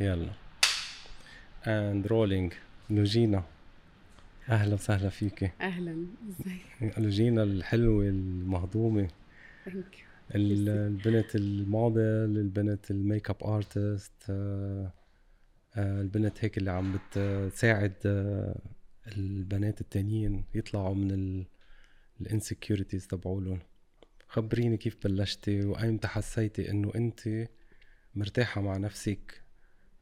يلا. and rolling لوجينا. أهلا وسهلا فيكي. أهلا. ازيك لوجينا الحلوة المهضومة. thank you البنت الموديل البنت ال makeup artist البنت هيك اللي عم بتساعد آه، البنات التانيين يطلعوا من ال insecurities تبعولن. خبريني كيف بلشتي وأيمتى حسيتي إنه انت مرتاحة مع نفسك؟ آه،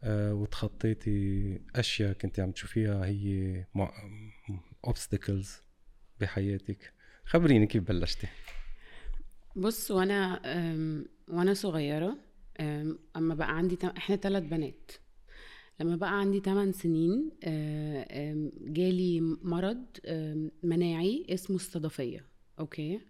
وتخطيتي أشياء كنت عم تشوفيها هي obstacles بحياتك. خبريني كيف بلشتي؟ بص وأنا وأنا صغيرة أما بقى عندي تم... إحنا ثلاث بنات. لما بقى عندي 8 سنين آه، جالي مرض مناعي اسمه الصدفية okay؟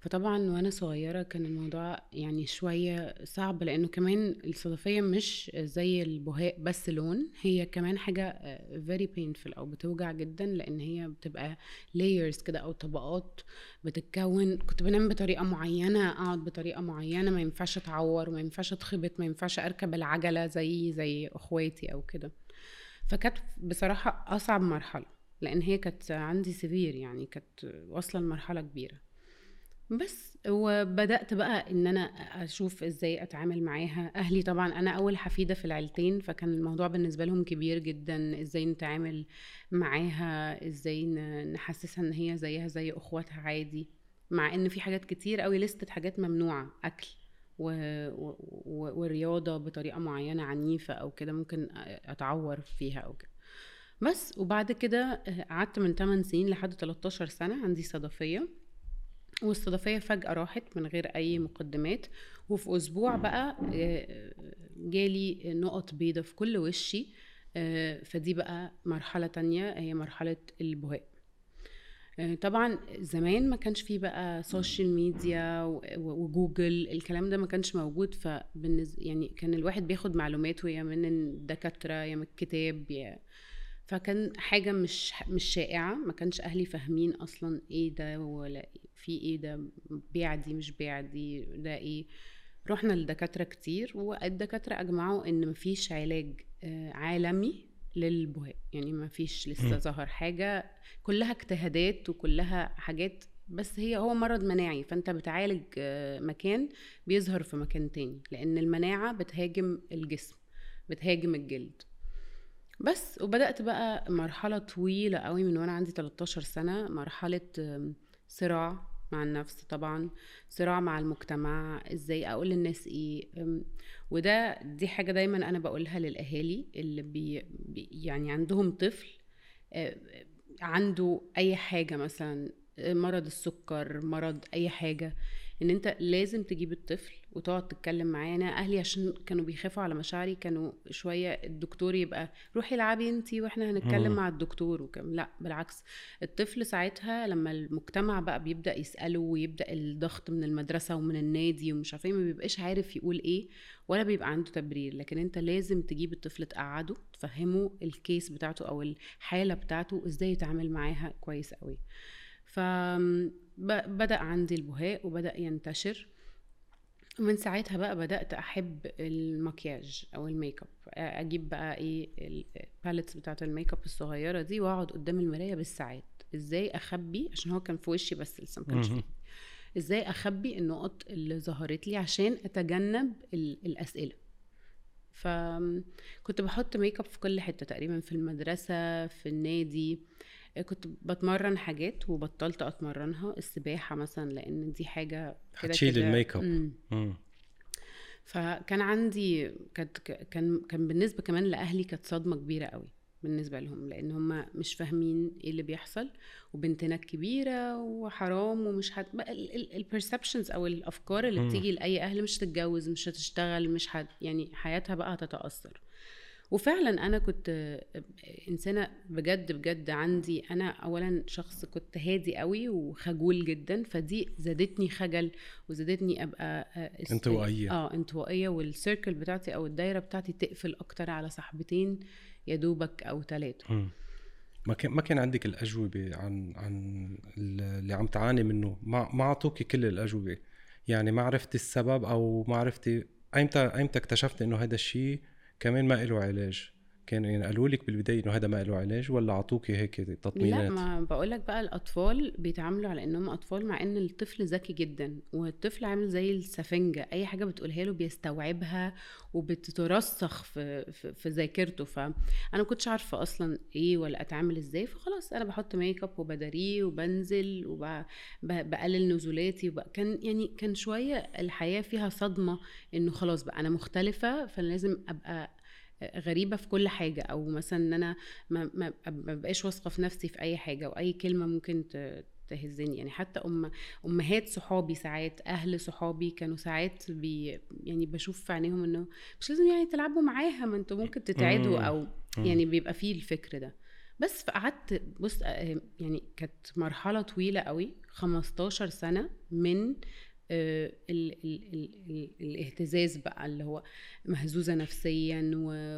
فطبعا وأنا صغيرة كان الموضوع يعني شوية صعب لأنه كمان الصدفية مش زي البهاء بس لون هي كمان حاجة very painful أو بتوجع جدا لأن هي بتبقى layers كده أو طبقات بتتكون. كنت بنام بطريقة معينة أقعد بطريقة معينة ما ينفعش أتعور وما ينفعش أتخبط ما ينفعش أركب العجلة زي زي إخواتي أو كده. فكانت بصراحة أصعب مرحلة لأن هي كانت عندي سيفير يعني كانت واصلة لمرحلة كبيرة. بس وبدأت بقى إن أنا أشوف إزاي أتعامل معاها. أهلي طبعا أنا أول حفيدة في العيلتين فكان الموضوع بالنسبة لهم كبير جدا إزاي نتعامل معاها إزاي نحسسها إن هي زيها زي أخواتها عادي. مع إن في حاجات كتير قوي لستة حاجات ممنوعة أكل و... و... ورياضة بطريقة معينة عنيفة أو كده ممكن أتعور فيها أو كده. بس وبعد كده قعدت من 8 سنين لحد 13 سنة عندي صدفية. والصدفية فجأة راحت من غير أي مقدمات. وفي أسبوع بقى آه، جالي نقط بيضة في كل وشي آه، فدي بقى مرحلة تانية هي مرحلة البهاء. آه، طبعا زمان ما كانش فيه بقى social media وجوجل الكلام ده ما كانش موجود. فبالنسبة يعني كان الواحد بياخد معلوماته يا من الدكاترة يا من الكتاب يا فكان حاجة مش مش شائعة ما كانش أهلي فاهمين أصلا إيه ده ولا في إيه ده بيعدي مش بيعدي ده إيه. رحنا لدكاترة كتير والدكاترة أجمعوا إن مفيش علاج آه، عالمي للبهاء. يعني مفيش لسه ظهر حاجة كلها اجتهادات وكلها حاجات بس هي هو مرض مناعي فأنت بتعالج آه، مكان بيظهر في مكان تاني لأن المناعة بتهاجم الجسم بتهاجم الجلد. بس وبدأت بقى مرحلة طويلة قوي من وأنا عندي 13 سنة مرحلة صراع مع النفس طبعا صراع مع المجتمع إزاي أقول للناس إيه وده دي حاجة دايما أنا بقولها للأهالي اللي بي يعني عندهم طفل آه، عنده أي حاجة مثلا مرض السكر مرض أي حاجة إن أنت لازم تجيب الطفل وتقعد تتكلم معاه أنا أهلي عشان كانوا بيخافوا على مشاعري كانوا شوية الدكتور يبقى روحي العبي انت وإحنا هنتكلم مع الدكتور وكم. لا بالعكس. الطفل ساعتها لما المجتمع بقى بيبدأ يسأله ويبدأ الضغط من المدرسة ومن النادي ومش عارفة إيه، ما بيبقاش عارف يقول إيه ولا بيبقى عنده تبرير. لكن أنت لازم تجيب الطفل تقعده تفهمه ال case بتاعته أو الحالة بتاعته إزاي يتعامل معاها كويس قوي فبدأ عندي البهاق وبدأ ينتشر. من ساعتها بقى بدأت أحب المكياج أو ال make up أجيب بقى إيه ال palettes بتاعت ال make up الصغيرة دي وأقعد قدام المراية بالساعات. إزاي أخبي؟ عشان هو كان في وشي بس لسه ما كانش فيه. إزاي أخبي النقط اللي ظهرت لي عشان أتجنب الأسئلة. فكنت بحط make up في كل حتة تقريبا في المدرسة في النادي. كنت بتمرن حاجات وبطلت أتمرنها السباحة مثلا لأن دي حاجة كده هتشيل ال make up. فكان عندي كانت كان كان بالنسبة كمان لأهلي كانت صدمة كبيرة قوي بالنسبة لهم لأن هم مش فاهمين إيه اللي بيحصل وبنتنا كبيرة وحرام ومش هت البرسبشنز أو الأفكار اللي بتيجي لأي أهل مش هتتجوز مش هتشتغل مش هت يعني حياتها بقى هتتأثر. وفعلا أنا كنت إنسانة بجد بجد عندي أنا اولا شخص كنت هادي قوي وخجول جدا فدي زادتني خجل وزادتني أبقى آه، انطوائية. آه انطوائية والسيركل بتاعتي أو الدايرة بتاعتي تقفل أكتر على صاحبتين يا دوبك أو ثلاثة ما كان ما كان عندك الأجوبة عن عن اللي عم تعاني منه؟ ما ما أعطوكي كل الأجوبة؟ يعني ما عرفتي السبب أو ما عرفتي أيمتى أيمتى اكتشفتي إنه هذا الشيء كمان ما له علاج. كان يعني قالوا لك بالبداية إنه هذا ما له علاج ولا اعطوكي هيك تطمينات؟ لا ما بقول لك بقى الأطفال بيتعاملوا على إنهم أطفال مع إن الطفل ذكي جدا والطفل عامل زي السفنجة أي حاجة بتقولها له بيستوعبها وبتترسخ في في, في ذاكرته. فانا ما كنتش عارفة أصلا إيه ولا أتعامل إزاي فخلاص أنا بحط make up وبداريه وبنزل وبقلل نزولاتي كان يعني كان شوية الحياة فيها صدمة إنه خلاص بقى أنا مختلفة فأنا لازم أبقى غريبة في كل حاجة أو مثلا إن أنا ما, ما, ما بقاش واثقة في نفسي في أي حاجة واي كلمة ممكن تهزني. يعني حتى أم أمهات صحابي ساعات أهل صحابي كانوا ساعات بي يعني بشوف في عينيهم إنه مش لازم يعني تلعبوا معاها ما أنتوا ممكن تتعدوا أو يعني بيبقى فيه الفكر ده. بس فقعدت بص آه، يعني كانت مرحلة طويلة قوي 15 سنة من ال ال ال الاهتزاز بقى اللي هو مهزوزة نفسيا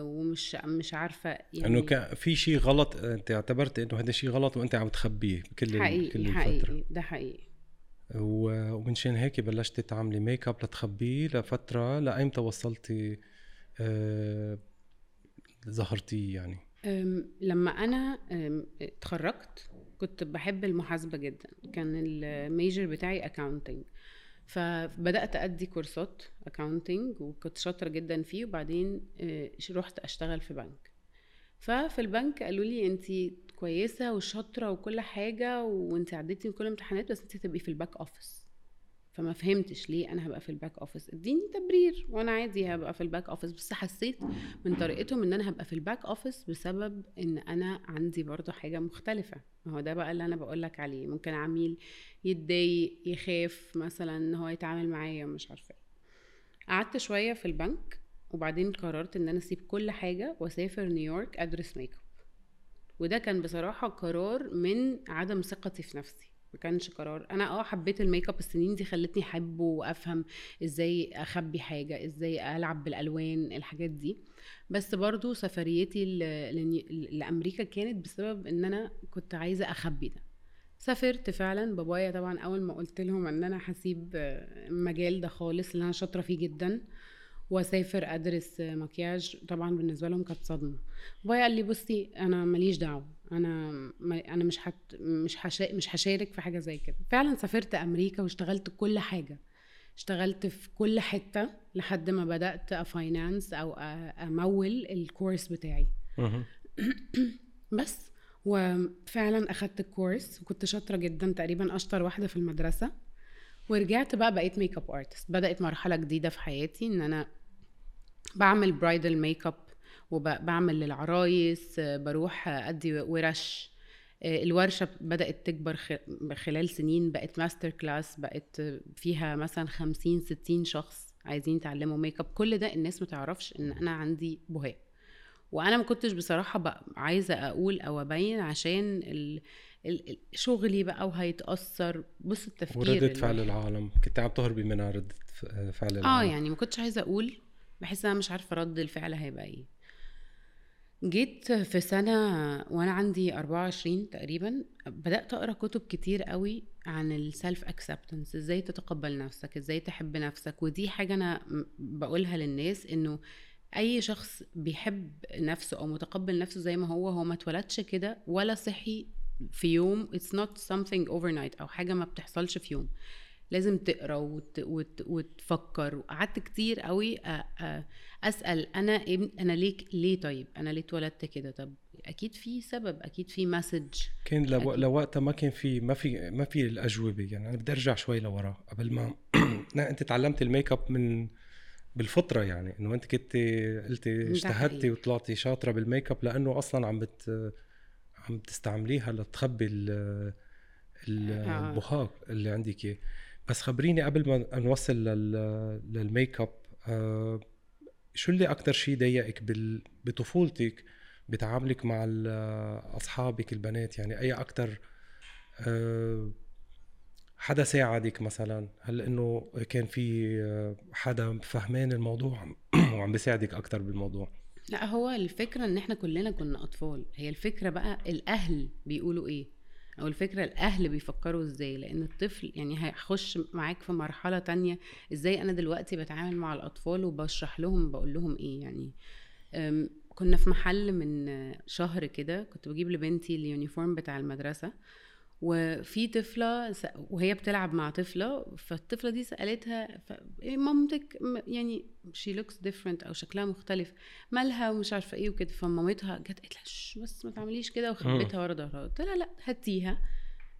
ومش مش عارفة يعني إنه كان في شيء غلط أنت اعتبرت إنه هذا شيء غلط وأنت عم تخبيه كل حقيقي كل الفترة. حقيقي. ده حقيقي ومنشان هيك بلشتي تعملي make up لتخبيه لفترة لأيمتى وصلتي أه ظهرتيه يعني؟ لما أنا اتخرجت كنت بحب المحاسبة جدا. كان ال major بتاعي accounting فبدأت أدي كورسات accounting وكنت شاطرة جدا فيه وبعدين آه، رحت أشتغل في بنك. ففي البنك قالوا لي أنت كويسة وشاطرة وكل حاجة وأنت عديتي كل الامتحانات بس أنت تبقي في ال back office فما فهمتش ليه أنا هبقى في ال back office إديني تبرير وأنا عادي هبقى في ال back office بس حسيت من طريقتهم إن أنا هبقى في ال back office بسبب إن أنا عندي برضو حاجة مختلفة. ما هو ده بقى اللي أنا بقول لك عليه. ممكن عميل يتضايق يخاف مثلا إن هو يتعامل معايا مش عارفة إيه. قعدت شوية في البنك وبعدين قررت إن أنا أسيب كل حاجة وأسافر نيويورك ادرس make up وده كان بصراحة قرار من عدم ثقتي في نفسي. ما كانش قرار. أنا آه حبيت ال make up السنين دي خلتني احبه وأفهم إزاي أخبي حاجة إزاي ألعب بالألوان الحاجات دي. بس برضو سفريتي لأمريكا كانت بسبب إن أنا كنت عايزة أخبي ده. سافرت فعلا. بابايا طبعا أول ما قلت لهم إن أنا هسيب المجال ده خالص اللي أنا شاطرة فيه جدا. واسافر أدرس مكياج طبعا بالنسبة لهم كانت صدمة. بابايا قال لي بصي أنا ماليش دعوة أنا أنا مش حت مش هشا مش هشارك في حاجة زي كده. فعلا سافرت أمريكا واشتغلت كل حاجة. اشتغلت في كل حتة لحد ما بدأت ا finance أو أمول ال course بتاعي. بس وفعلا أخدت ال course وكنت شاطرة جدا تقريبا أشطر واحدة في المدرسة. ورجعت بقى بقيت make up artist بدأت مرحلة جديدة في حياتي إن أنا بعمل bridal make up وبعمل للعرايس بروح أدي ورش. الورشة بدأت تكبر خلال سنين بقت master class بقت فيها مثلا 50 60 شخص عايزين يتعلموا make up كل ده الناس ما تعرفش إن أنا عندي بهاق. وأنا ما كنتش بصراحة عايزة أقول أو أبين عشان ال... شغلي بقى وهيتأثر بص التفكير وردة فعل العالم. كنت عم تهربي منها ردة فعل العالم. آه يعني ما كنتش عايزة أقول بحس أنا مش عارفة رد الفعل هيبقى إيه. جيت في سنة وأنا عندي 24 تقريبا بدأت أقرأ كتب كتير قوي عن السلف اكسبتنس إزاي تتقبل نفسك إزاي تحب نفسك. ودي حاجة أنا بقولها للناس إنه أي شخص بيحب نفسه أو متقبل نفسه زي ما هو هو ما اتولدش كده ولا صحي في يوم it's not something overnight أو حاجة ما بتحصلش في يوم. لازم تقرا وت... وت... وتفكر. وقعدت كتير قوي أسأل أنا أنا ليه ليه طيب؟ أنا ليه اتولدت كده؟ طب أكيد في سبب أكيد في message كان لو... لوقتها ما كان في ما في ما في الأجوبة. يعني أنا بدي أرجع شوي لورا قبل ما أنت تعلمت ال make up من بالفطرة يعني إنه أنت كنت قلتي اجتهدتي وطلعتي شاطرة بال make up لأنه أصلا عم بت عم تستعمليها لتخبي آه. البهاق اللي عندك إياه. بس خبريني قبل ما نوصل للميك اب آه شو اللي أكثر شيء ضايقك بطفولتك بتعاملك مع أصحابك البنات؟ يعني أي أكثر آه حدا ساعدك مثلا؟ هل إنه كان في آه، حدا فهمان الموضوع وعم بيساعدك أكثر بالموضوع؟ لا هو الفكرة إن إحنا كلنا كنا أطفال. هي الفكرة بقى الأهل بيقولوا إيه؟ أو الفكرة الأهل بيفكروا إزاي؟ لأن الطفل يعني هيخش معاك في مرحلة تانية إزاي أنا دلوقتي بتعامل مع الأطفال وبشرح لهم بقول لهم إيه يعني؟ كنا في محل من شهر كده كنت بجيب لبنتي اليونيفورم بتاع المدرسة. وفي طفلة وهي بتلعب مع طفلة فالطفلة دي سألتها. إيه مامتك يعني she looks different أو شكلها مختلف مالها ومش عارفة إيه وكده فمامتها جت قالت لها "شش، بس ما تعمليش كده وخبيتها ورا ظهرها قلت لها لا هاتيها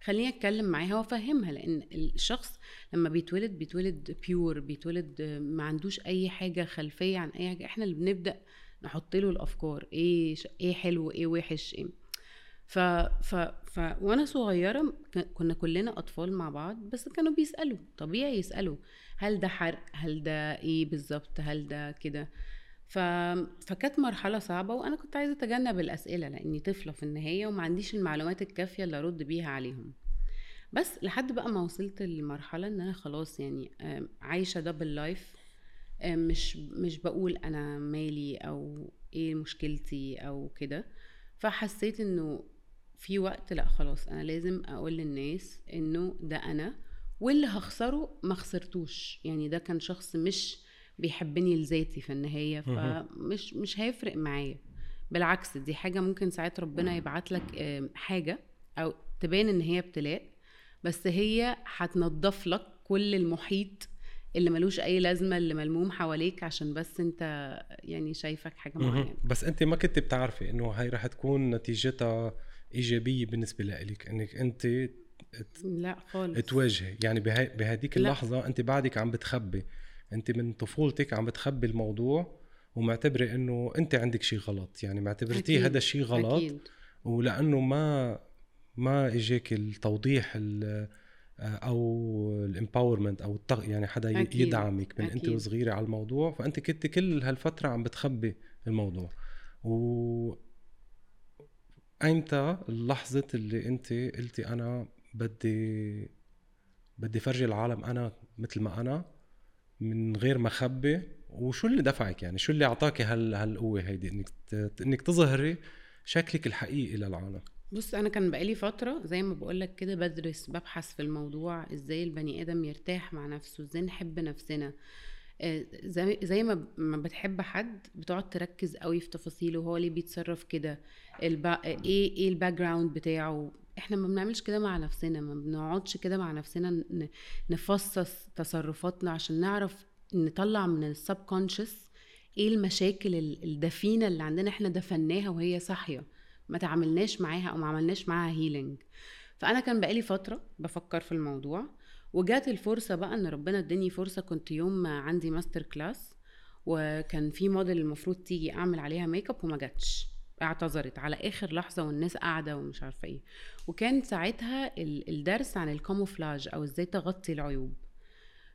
خليني أتكلم معاها وأفهمها لأن الشخص لما بيتولد بيتولد بيور بيتولد ما عندوش أي حاجة خلفية عن أي حاجة إحنا اللي بنبدأ نحط له الأفكار إيه. إيه حلو إيه وحش إيه ف... ف... ف... وأنا صغيرة كنا كلنا أطفال مع بعض بس كانوا بيسألوا طبيعي يسألوا هل ده حرق؟ هل ده إيه بالظبط؟ هل ده كده؟ ف... فكانت مرحلة صعبة وأنا كنت عايزة أتجنب الأسئلة لأني طفلة في النهاية وما عنديش المعلومات الكافية اللي أرد بيها عليهم. بس لحد بقى ما وصلت لمرحلة إن أنا خلاص يعني عايشة دبل لايف مش مش بقول أنا مالي أو إيه مشكلتي أو كده. فحسيت إنه في وقت لا خلاص أنا لازم أقول للناس إنه ده أنا واللي هخسره ما خسرتوش يعني ده كان شخص مش بيحبني لذاتي في النهاية. فمش مش هيفرق معايا بالعكس دي حاجة ممكن ساعات ربنا يبعت لك حاجة أو تبان إن هي ابتلاء بس هي هتنضف لك كل المحيط اللي ملوش أي لازمة اللي ملموم حواليك عشان بس أنت يعني شايفك حاجة. معينة بس أنت ما كنت بتعرفي إنه هاي رح تكون نتيجتها إيجابية بالنسبة لك إنك أنت لا خالص. تواجهي. يعني بهديك. اللحظة أنت بعدك عم بتخبي. أنت من طفولتك عم بتخبي الموضوع ومعتبرة إنه أنت عندك شيء غلط. يعني معتبرتيه أكيد، هذا الشيء غلط أكيد. ولأنه ما ما إجاك التوضيح ال- أو الامباورمنت أو التغ... يعني حدا أكيد، يدعمك من أنت أكيد. وصغيرة على الموضوع. فأنت كنت كل هالفترة عم بتخبي الموضوع. و ايمتى اللحظة اللي أنت قلتي أنا بدي بدي فرجي العالم أنا مثل ما أنا من غير ما أخبي وشو اللي دفعك يعني؟ شو اللي اعطاكي هال هالقوة هيدي؟ إنك. إنك تظهري شكلك الحقيقي للعالم بص أنا كان بقالي فترة زي ما بقول لك كده بدرس ببحث في الموضوع إزاي البني آدم يرتاح مع نفسه إزاي نحب نفسنا. زي زي ما ما بتحب حد بتقعد تركز قوي في تفاصيله هو ليه بيتصرف كده. إيه إيه ال background بتاعه إحنا ما بنعملش كده مع نفسنا ما بنقعدش كده مع نفسنا نفصص تصرفاتنا عشان نعرف نطلع من ال sub إيه المشاكل ال- الدفينة اللي عندنا إحنا دفناها وهي صاحية ما تعاملناش معاها أو ما عملناش معاها healing فأنا كان بقالي فترة بفكر في الموضوع وجات الفرصة بقى إن ربنا اداني فرصة كنت يوم عندي master class وكان في موديل المفروض تيجي أعمل عليها make up وما جاتش. اعتذرت على آخر لحظة والناس قاعدة ومش عارفة إيه. وكان ساعتها ال- الدرس عن ال camouflage أو إزاي تغطي العيوب.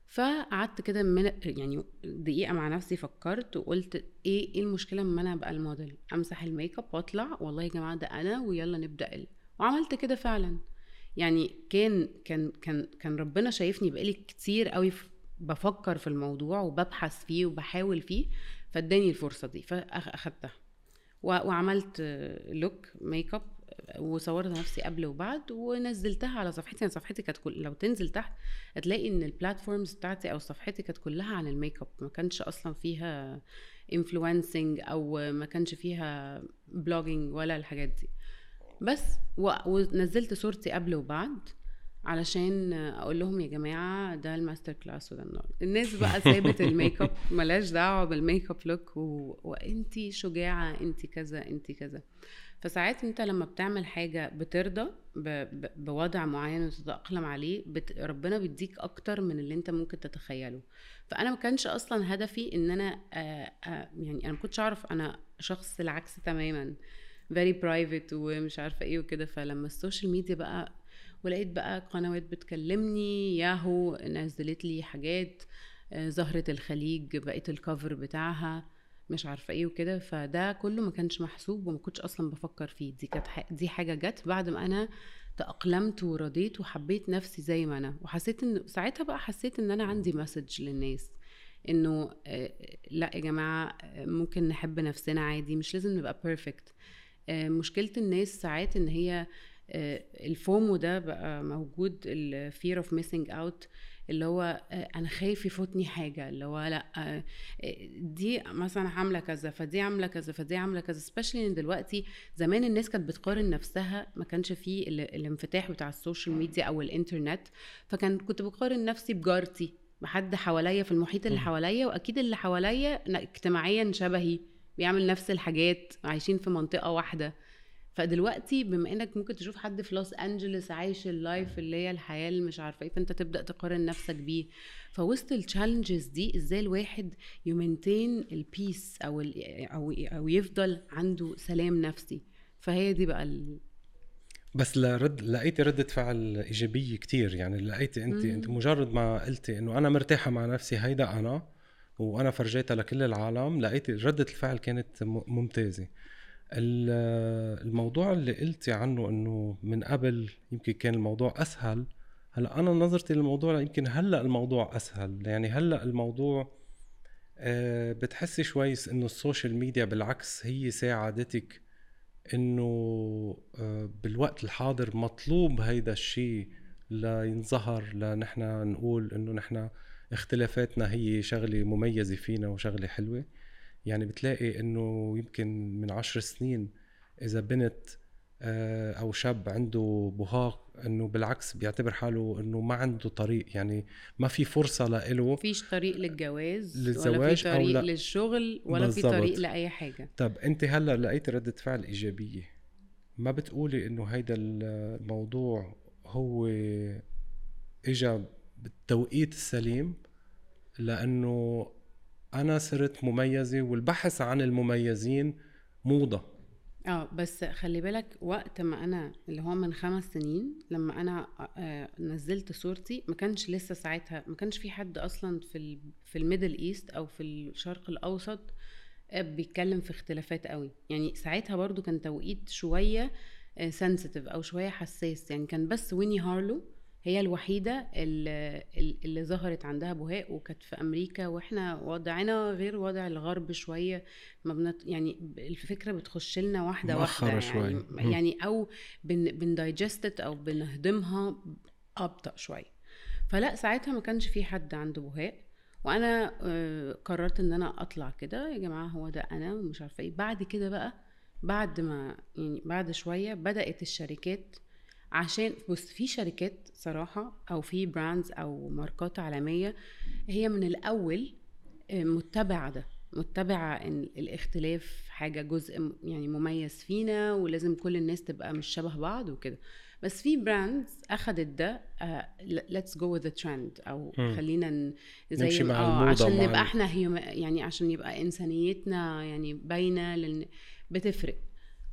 فقعدت كده من يعني دقيقة مع نفسي فكرت وقلت إيه إيه المشكلة اما أنا أبقى الموديل؟ أمسح ال make up وأطلع؟ والله يا جماعة ده أنا ويلا نبدأ ال- وعملت كده فعلا. يعني كان كان كان كان ربنا شايفني بقالي كتير قوي بفكر في الموضوع وببحث فيه وبحاول فيه فاداني الفرصة دي فاخدتها وعملت look make up وصورت نفسي قبل وبعد ونزلتها على صفحتي. أنا صفحتي كانت كل لو تنزل تحت هتلاقي إن ال platforms بتاعتي أو صفحتي كانت كلها عن الميك اب ما كانش أصلا فيها influencing أو ما كانش فيها blogging ولا الحاجات دي. بس و- ونزلت صورتي قبل وبعد علشان أقول لهم يا جماعة ده ال masterclass وده النهارده الناس بقى سابت الميك اب ملاش دعوة بال makeup look و... وانتي شجاعة انتي كذا انتي كذا. فساعات أنت لما بتعمل حاجة بترضى ب... ب... بوضع معين وتتأقلم عليه بت... ربنا بيديك أكتر من اللي أنت ممكن تتخيله. فأنا ما كانش أصلا هدفي إن أنا آه آه يعني أنا ما كنتش أعرف أنا شخص العكس تماما. Very private ومش عارفة إيه وكده. فلما ال social media بقى ولقيت بقى قنوات بتكلمني ياهو نزلت لي حاجات آه، زهرة الخليج بقيت ال cover بتاعها مش عارفة إيه وكده. فده كله ما كانش محسوب وما كنتش أصلا بفكر فيه. دي كانت دي حاجة جت بعد ما أنا تأقلمت ورضيت وحبيت نفسي زي ما أنا. وحسيت إن ساعتها بقى حسيت إن أنا عندي message للناس. إنه آه، لا يا جماعة آه، ممكن نحب نفسنا عادي مش لازم نبقى perfect مشكلة الناس ساعات إن هي آه، ال FOMO ده بقى موجود ال fear of missing out اللي هو آه، أنا خايف يفوتني حاجة اللي هو لأ آه، دي مثلا عاملة كذا فدي عاملة كذا فدي عاملة كذا especially إن دلوقتي زمان الناس كانت بتقارن نفسها ما كانش فيه ال- الانفتاح بتاع ال social media أو الإنترنت فكان كنت بقارن نفسي بجارتي بحد حواليا في المحيط اللي. حواليا وأكيد اللي حواليا اجتماعيا شبهي بيعمل نفس الحاجات عايشين في منطقة واحدة. فدلوقتي بما إنك ممكن تشوف حد في لوس انجلوس عايش ال life اللي هي الحياة اللي مش عارفة إيه فأنت تبدأ تقارن نفسك بيه. فوسط ال challenges دي إزاي الواحد يمنتين البيس أو ال أو أو يفضل عنده سلام نفسي؟ فهي دي بقى ال... بس لرد لقيتي ردة فعل إيجابية كتير. يعني لقيتي أنت. أنت مجرد ما قلتي إنه أنا مرتاحة مع نفسي هيدا أنا. وأنا فرجيتها لكل العالم لقيتي ردة الفعل كانت م- ممتازة. ال- الموضوع اللي قلتي عنه إنه من قبل يمكن كان الموضوع أسهل هلأ أنا نظرتي للموضوع يمكن هلأ الموضوع أسهل. يعني هلأ الموضوع آه، بتحسي شوي إنه ال social media بالعكس هي ساعدتك إنه آه، بالوقت الحاضر مطلوب هيدا الشيء لينظهر لنحن نقول إنه نحن اختلافاتنا هي شغلة مميزة فينا وشغلة حلوة. يعني بتلاقي إنه يمكن من عشر سنين إذا بنت آه، أو شاب عنده بهاق إنه بالعكس بيعتبر حاله إنه ما عنده طريق. يعني ما في فرصة لإله. مفيش طريق للجواز ولا للزواج في أو طريق لا. للشغل ولا في بالضبط. طريق لأي حاجة. طب أنت هلأ لقيت ردة فعل إيجابية. ما بتقولي إنه هيدا الموضوع هو إجا بالتوقيت السليم لأنه أنا صرت مميزة والبحث عن المميزين موضة. آه بس خلي بالك وقت ما أنا اللي هو من خمس سنين لما أنا آه، نزلت صورتي ما كانش لسه ساعتها ما كانش في حد أصلا في في ال Middle East أو في الشرق الأوسط آه، بيتكلم في اختلافات قوي. يعني ساعتها برضو كان توقيت شوية sensitive أو شوية حساس. يعني كان بس ويني هارلو هي الوحيدة اللي, اللي ظهرت عندها بهاق وكانت في أمريكا وإحنا وضعنا غير وضع الغرب شوية. ما بت يعني الفكرة بتخش لنا واحدة واحدة. يعني, مم. يعني أو بن بندايجستت أو بنهضمها أبطأ شوية. فلا ساعتها ما كانش في حد عنده بهاء. وأنا آه، قررت إن أنا أطلع كده. يا جماعة هو ده أنا؟ ومش عارفة إيه. بعد كده بقى بعد ما يعني بعد شوية بدأت الشركات عشان بص في شركات صراحة أو في براندز أو ماركات عالمية هي من الأول آه، متبعة ده متبعة إن الاختلاف حاجة جزء يعني مميز فينا ولازم كل الناس تبقى مش شبه بعض وكده بس في brands أخدت ده let's go with trend أو. خلينا ن- نمشي مع آه، الموضة، عشان نبقى إحنا يعني عشان يبقى إنسانيتنا يعني باينة لأن بتفرق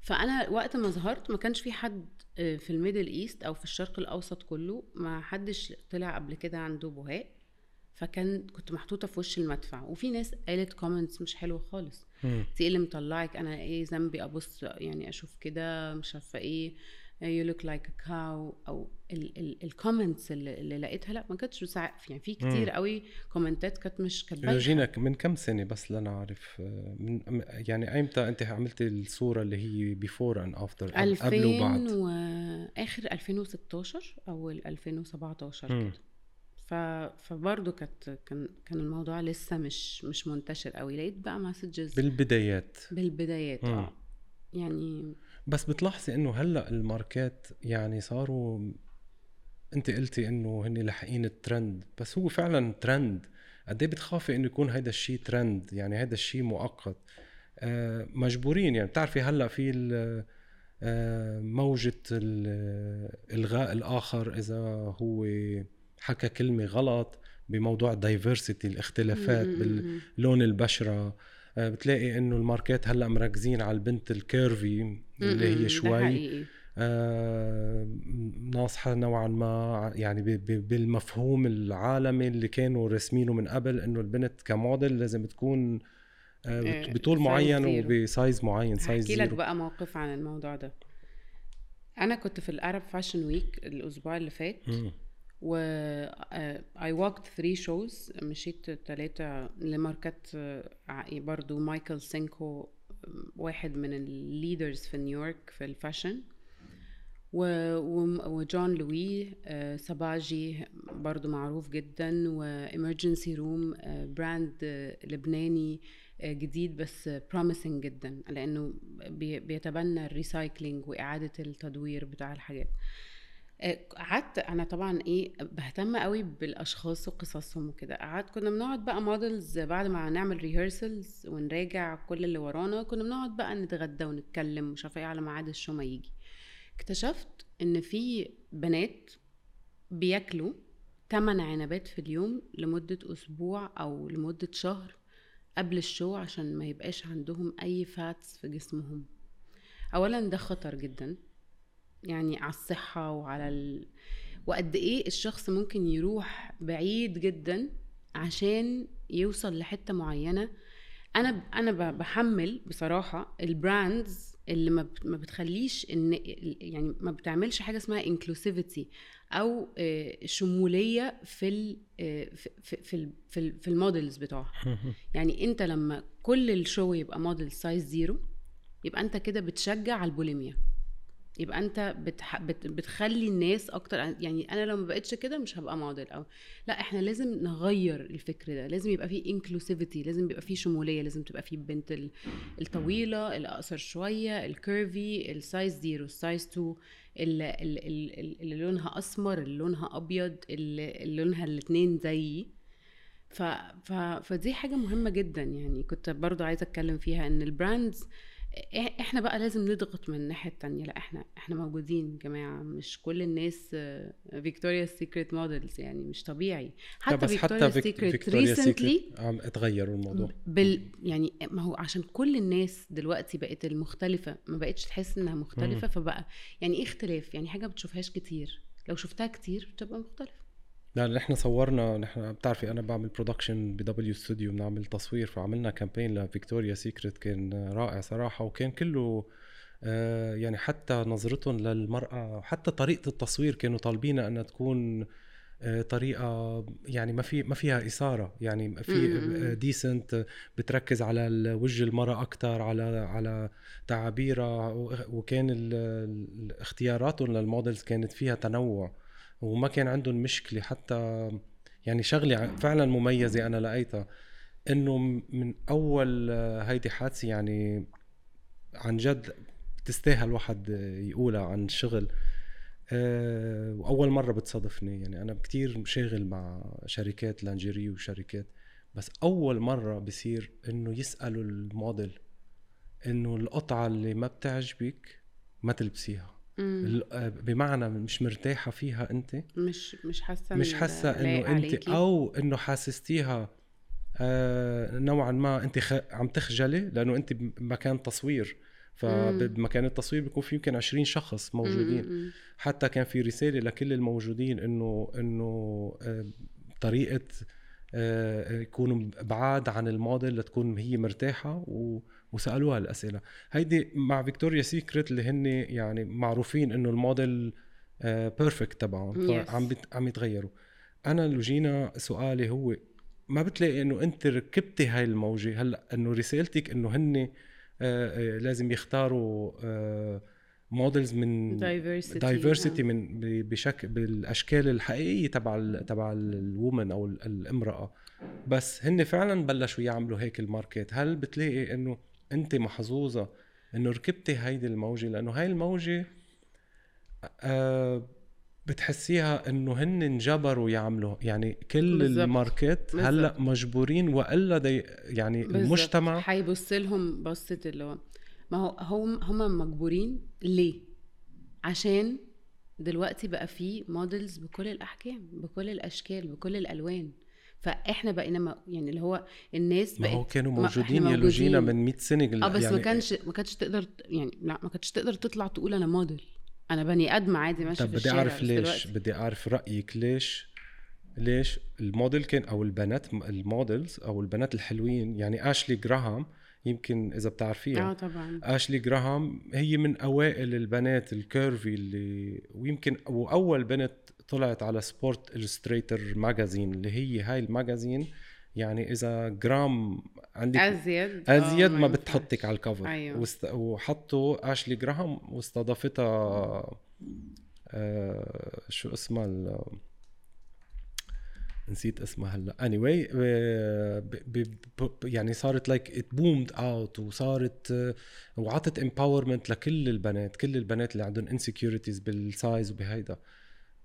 فأنا وقت ما ظهرت ما كانش في حد في ال Middle East أو في الشرق الأوسط كله ما حدش طلع قبل كده عنده بهاق فكان كنت محطوطة في وش المدفع. وفي ناس قالت comments مش حلوة خالص. انت إيه اللي مطلعك أنا إيه ذنبي أبص يعني أشوف كده مش عارفة إيه. You look like a cow أو الكومنتس اللي, اللي لقيتها. لا ما كانتش مساعف يعني في كتير قوي كومنتات كانت مش كانت. روجينا من كم سنة بس لنعرف آه، من يعني ايمتى أنت عملتي الصورة اللي هي بيفور اند افتر قبل 2000 وبعد واخر 2016 أو 2017 مم. كده. ف... فبرضه كانت كان كان الموضوع لسه مش مش منتشر قوي. لقيت بقى مسجز بالبدايات. بالبدايات. آه. يعني بس بتلاحظي إنه هلأ الماركات يعني صاروا انت قلتي إنه هن لاحقين الترند بس هو فعلا ترند قد إيه بتخافي إنه يكون هيدا الشيء ترند يعني هيدا الشيء مؤقت. آه مجبورين يعني بتعرفي هلأ في آه موجة ال- إلغاء الآخر إذا هو حكى كلمة غلط بموضوع ال diversity الاختلافات م- م- بال م- م. لون البشرة. بتلاقي إنه الماركات هلأ مركزين على البنت ال curvy اللي. هي شوي. آه، ناصحة نوعا ما يعني ب- ب- بالمفهوم العالمي اللي كانوا راسمينه من قبل إنه البنت كموديل لازم تكون آه، آه، بطول معين. وب size معين size هحكي لك بقى موقف عن الموضوع ده أنا كنت في ال Arab Fashion Week الأسبوع اللي فات. و I walked three shows مشيت ثلاثة لماركات آه، برضو. مايكل سينكو واحد من ال leaders في نيويورك في ال fashion. و- وجون لوي آه، سباجي برضو معروف جدا. و Emergency Room brand آه، لبناني آه، جديد بس promising جدا. لأنه بي- بيتبنى ال recycling وإعادة التدوير بتاع الحاجات. آه، قعدت أنا طبعا إيه بهتم قوي بالأشخاص وقصصهم وكده. قعدت كنا بنقعد بقى models بعد ما نعمل rehearsals ونراجع كل اللي ورانا كنا بنقعد بقى نتغدى ونتكلم مش عارفة إيه على ميعاد ال show ما يجي. اكتشفت إن في بنات بياكلوا 8 عنبات في اليوم لمدة أسبوع أو لمدة شهر قبل ال show عشان ما يبقاش عندهم أي fats في جسمهم. أولا ده خطر جدا. يعني على الصحة وعلى ال... وقد إيه الشخص ممكن يروح بعيد جدا عشان يوصل لحتة معينة. أنا ب... أنا ب- بحمل بصراحة ال brands اللي ما, بت... ما بتخليش إن يعني ما بتعملش حاجة اسمها inclusivity أو آه، شمولية في ال... آه، في في في, ال... في, ال... في ال models بتوعها. يعني أنت لما كل ال show يبقى موديل size zero يبقى أنت كده بتشجع على البوليميا. يبقى انت بتح... بت... بتخلي الناس أكتر يعني أنا لو ما بقتش كده مش هبقى موديل أو لا إحنا لازم نغير الفكر ده لازم يبقى فيه inclusivity لازم يبقى فيه شمولية لازم تبقى فيه البنت ال- الطويلة الأقصر شوية ال curvy ال size zero ال size 2 اللي, اللي, لونها أسمر اللي لونها أبيض اللي لونها الاتنين زيي. ف... ف... فدي حاجة مهمة جدا يعني. كنت برضو عايزة أتكلم فيها إن ال brands إحنا بقى لازم نضغط من الناحية التانية. لا إحنا إحنا موجودين يا جماعة. مش كل الناس Victoria Secret models يعني مش طبيعي. حتى بس Victoria حتى Secret Victoria recently اتغيروا الموضوع. بال يعني ما هو عشان كل الناس دلوقتي بقت المختلفة ما بقتش تحس إنها مختلفة فبقى يعني إيه اختلاف؟ يعني حاجة بتشوفهاش كتير. لو شفتها كتير بتبقى مختلفة. لا نحن صورنا نحن بتعرفي أنا بعمل production ب W Studio بنعمل تصوير فعملنا campaign ل Victoria Secret كان رائع صراحة وكان كله آه، يعني حتى نظرتهم للمرأة حتى طريقة التصوير كانوا طالبينها انها تكون آه، طريقة يعني ما في ما فيها إثارة يعني. في decent بتركز على وجه المرأة أكثر على على تعابيرها وكان اختياراتهم للمودلز كانت فيها تنوع وما كان عندهم مشكلة حتى يعني شغلة فعلا مميزة أنا لقيتها إنه من أول آه، هيدي حادثة يعني عن جد تستاهل واحد يقولها عن الشغل آه، وأول مرة بتصادفني يعني أنا كتير شاغل مع شركات لانجيري وشركات بس أول مرة بصير إنه يسألوا الموديل إنه القطعة اللي ما بتعجبك ما تلبسيها. مم. آه، بمعنى مش مرتاحة فيها أنت مش مش حاسة مش حاسة إنه أنت. أو إنه حاسستيها آه نوعا ما أنت خ... عم تخجلي لأنه أنت بمكان تصوير. فبمكان التصوير بيكون في يمكن 20 شخص موجودين مم. حتى كان في رسالة لكل الموجودين انه إنه آه، طريقة يكونوا بعاد عن الموديل لتكون هي مرتاحة و وسألوها الأسئلة. هيدي مع Victoria Secret اللي هن يعني معروفين إنه الموديل perfect تبعهم Yes. فعم بت... عم يتغيروا. أنا لو جينا سؤالي هو ما بتلاقي إنه أنت ركبتي هاي الموجة؟ هلأ إنه رسالتك إنه هن آه، آه، لازم يختاروا models من diversity diversity. من بشكل بالأشكال الحقيقية تبع تبع ال women أو ال- الامرأة بس هن فعلا بلشوا يعملوا هيك ال market هل بتلاقي إنه أنت محظوظة إنه ركبتي هيدي الموجة لأنه هاي الموجة آه بتحسيها إنه هن انجبروا يعملوا يعني كل بالظبط. ال market هلأ. مجبورين وإلا دي يعني بالظبط. المجتمع هيبص لهم بصة اللي هو ما هو هم هم مجبورين ليه؟ عشان دلوقتي بقى في models بكل الاحجام بكل الأشكال بكل الألوان فإحنا بقينا ما يعني اللي هو الناس ما هو كانوا موجودين يا لوجينا. من 100 سنة آه بس يعني ما كانش ما كانتش تقدر يعني لا ما كانتش تقدر تطلع تقول أنا موديل أنا بني آدم عادي ماشي طب في بدي أعرف ليش دلوقتي- بدي أعرف رأيك ليش ليش الموديل كان أو البنات ال models أو البنات الحلوين يعني اشلي جراهام يمكن إذا بتعرفيها. آه طبعا. اشلي جراهام هي من أوائل البنات ال curvy اللي ويمكن واول بنت طلعت على Sports Illustrated magazine اللي هي هاي ال magazine يعني إذا جرام عندك أزيد؟ أزيد آه، ما ينفعش. بتحطك على ال cover أيوة. وست... وحطوا اشلي جراهام واستضافتها آه شو اسمها ال... نسيت اسمها هلا. anyway يعني صارت like it boomed out وصارت آه، وعطت empowerment لكل البنات كل البنات اللي عندهم insecurities بال size وبهيدا.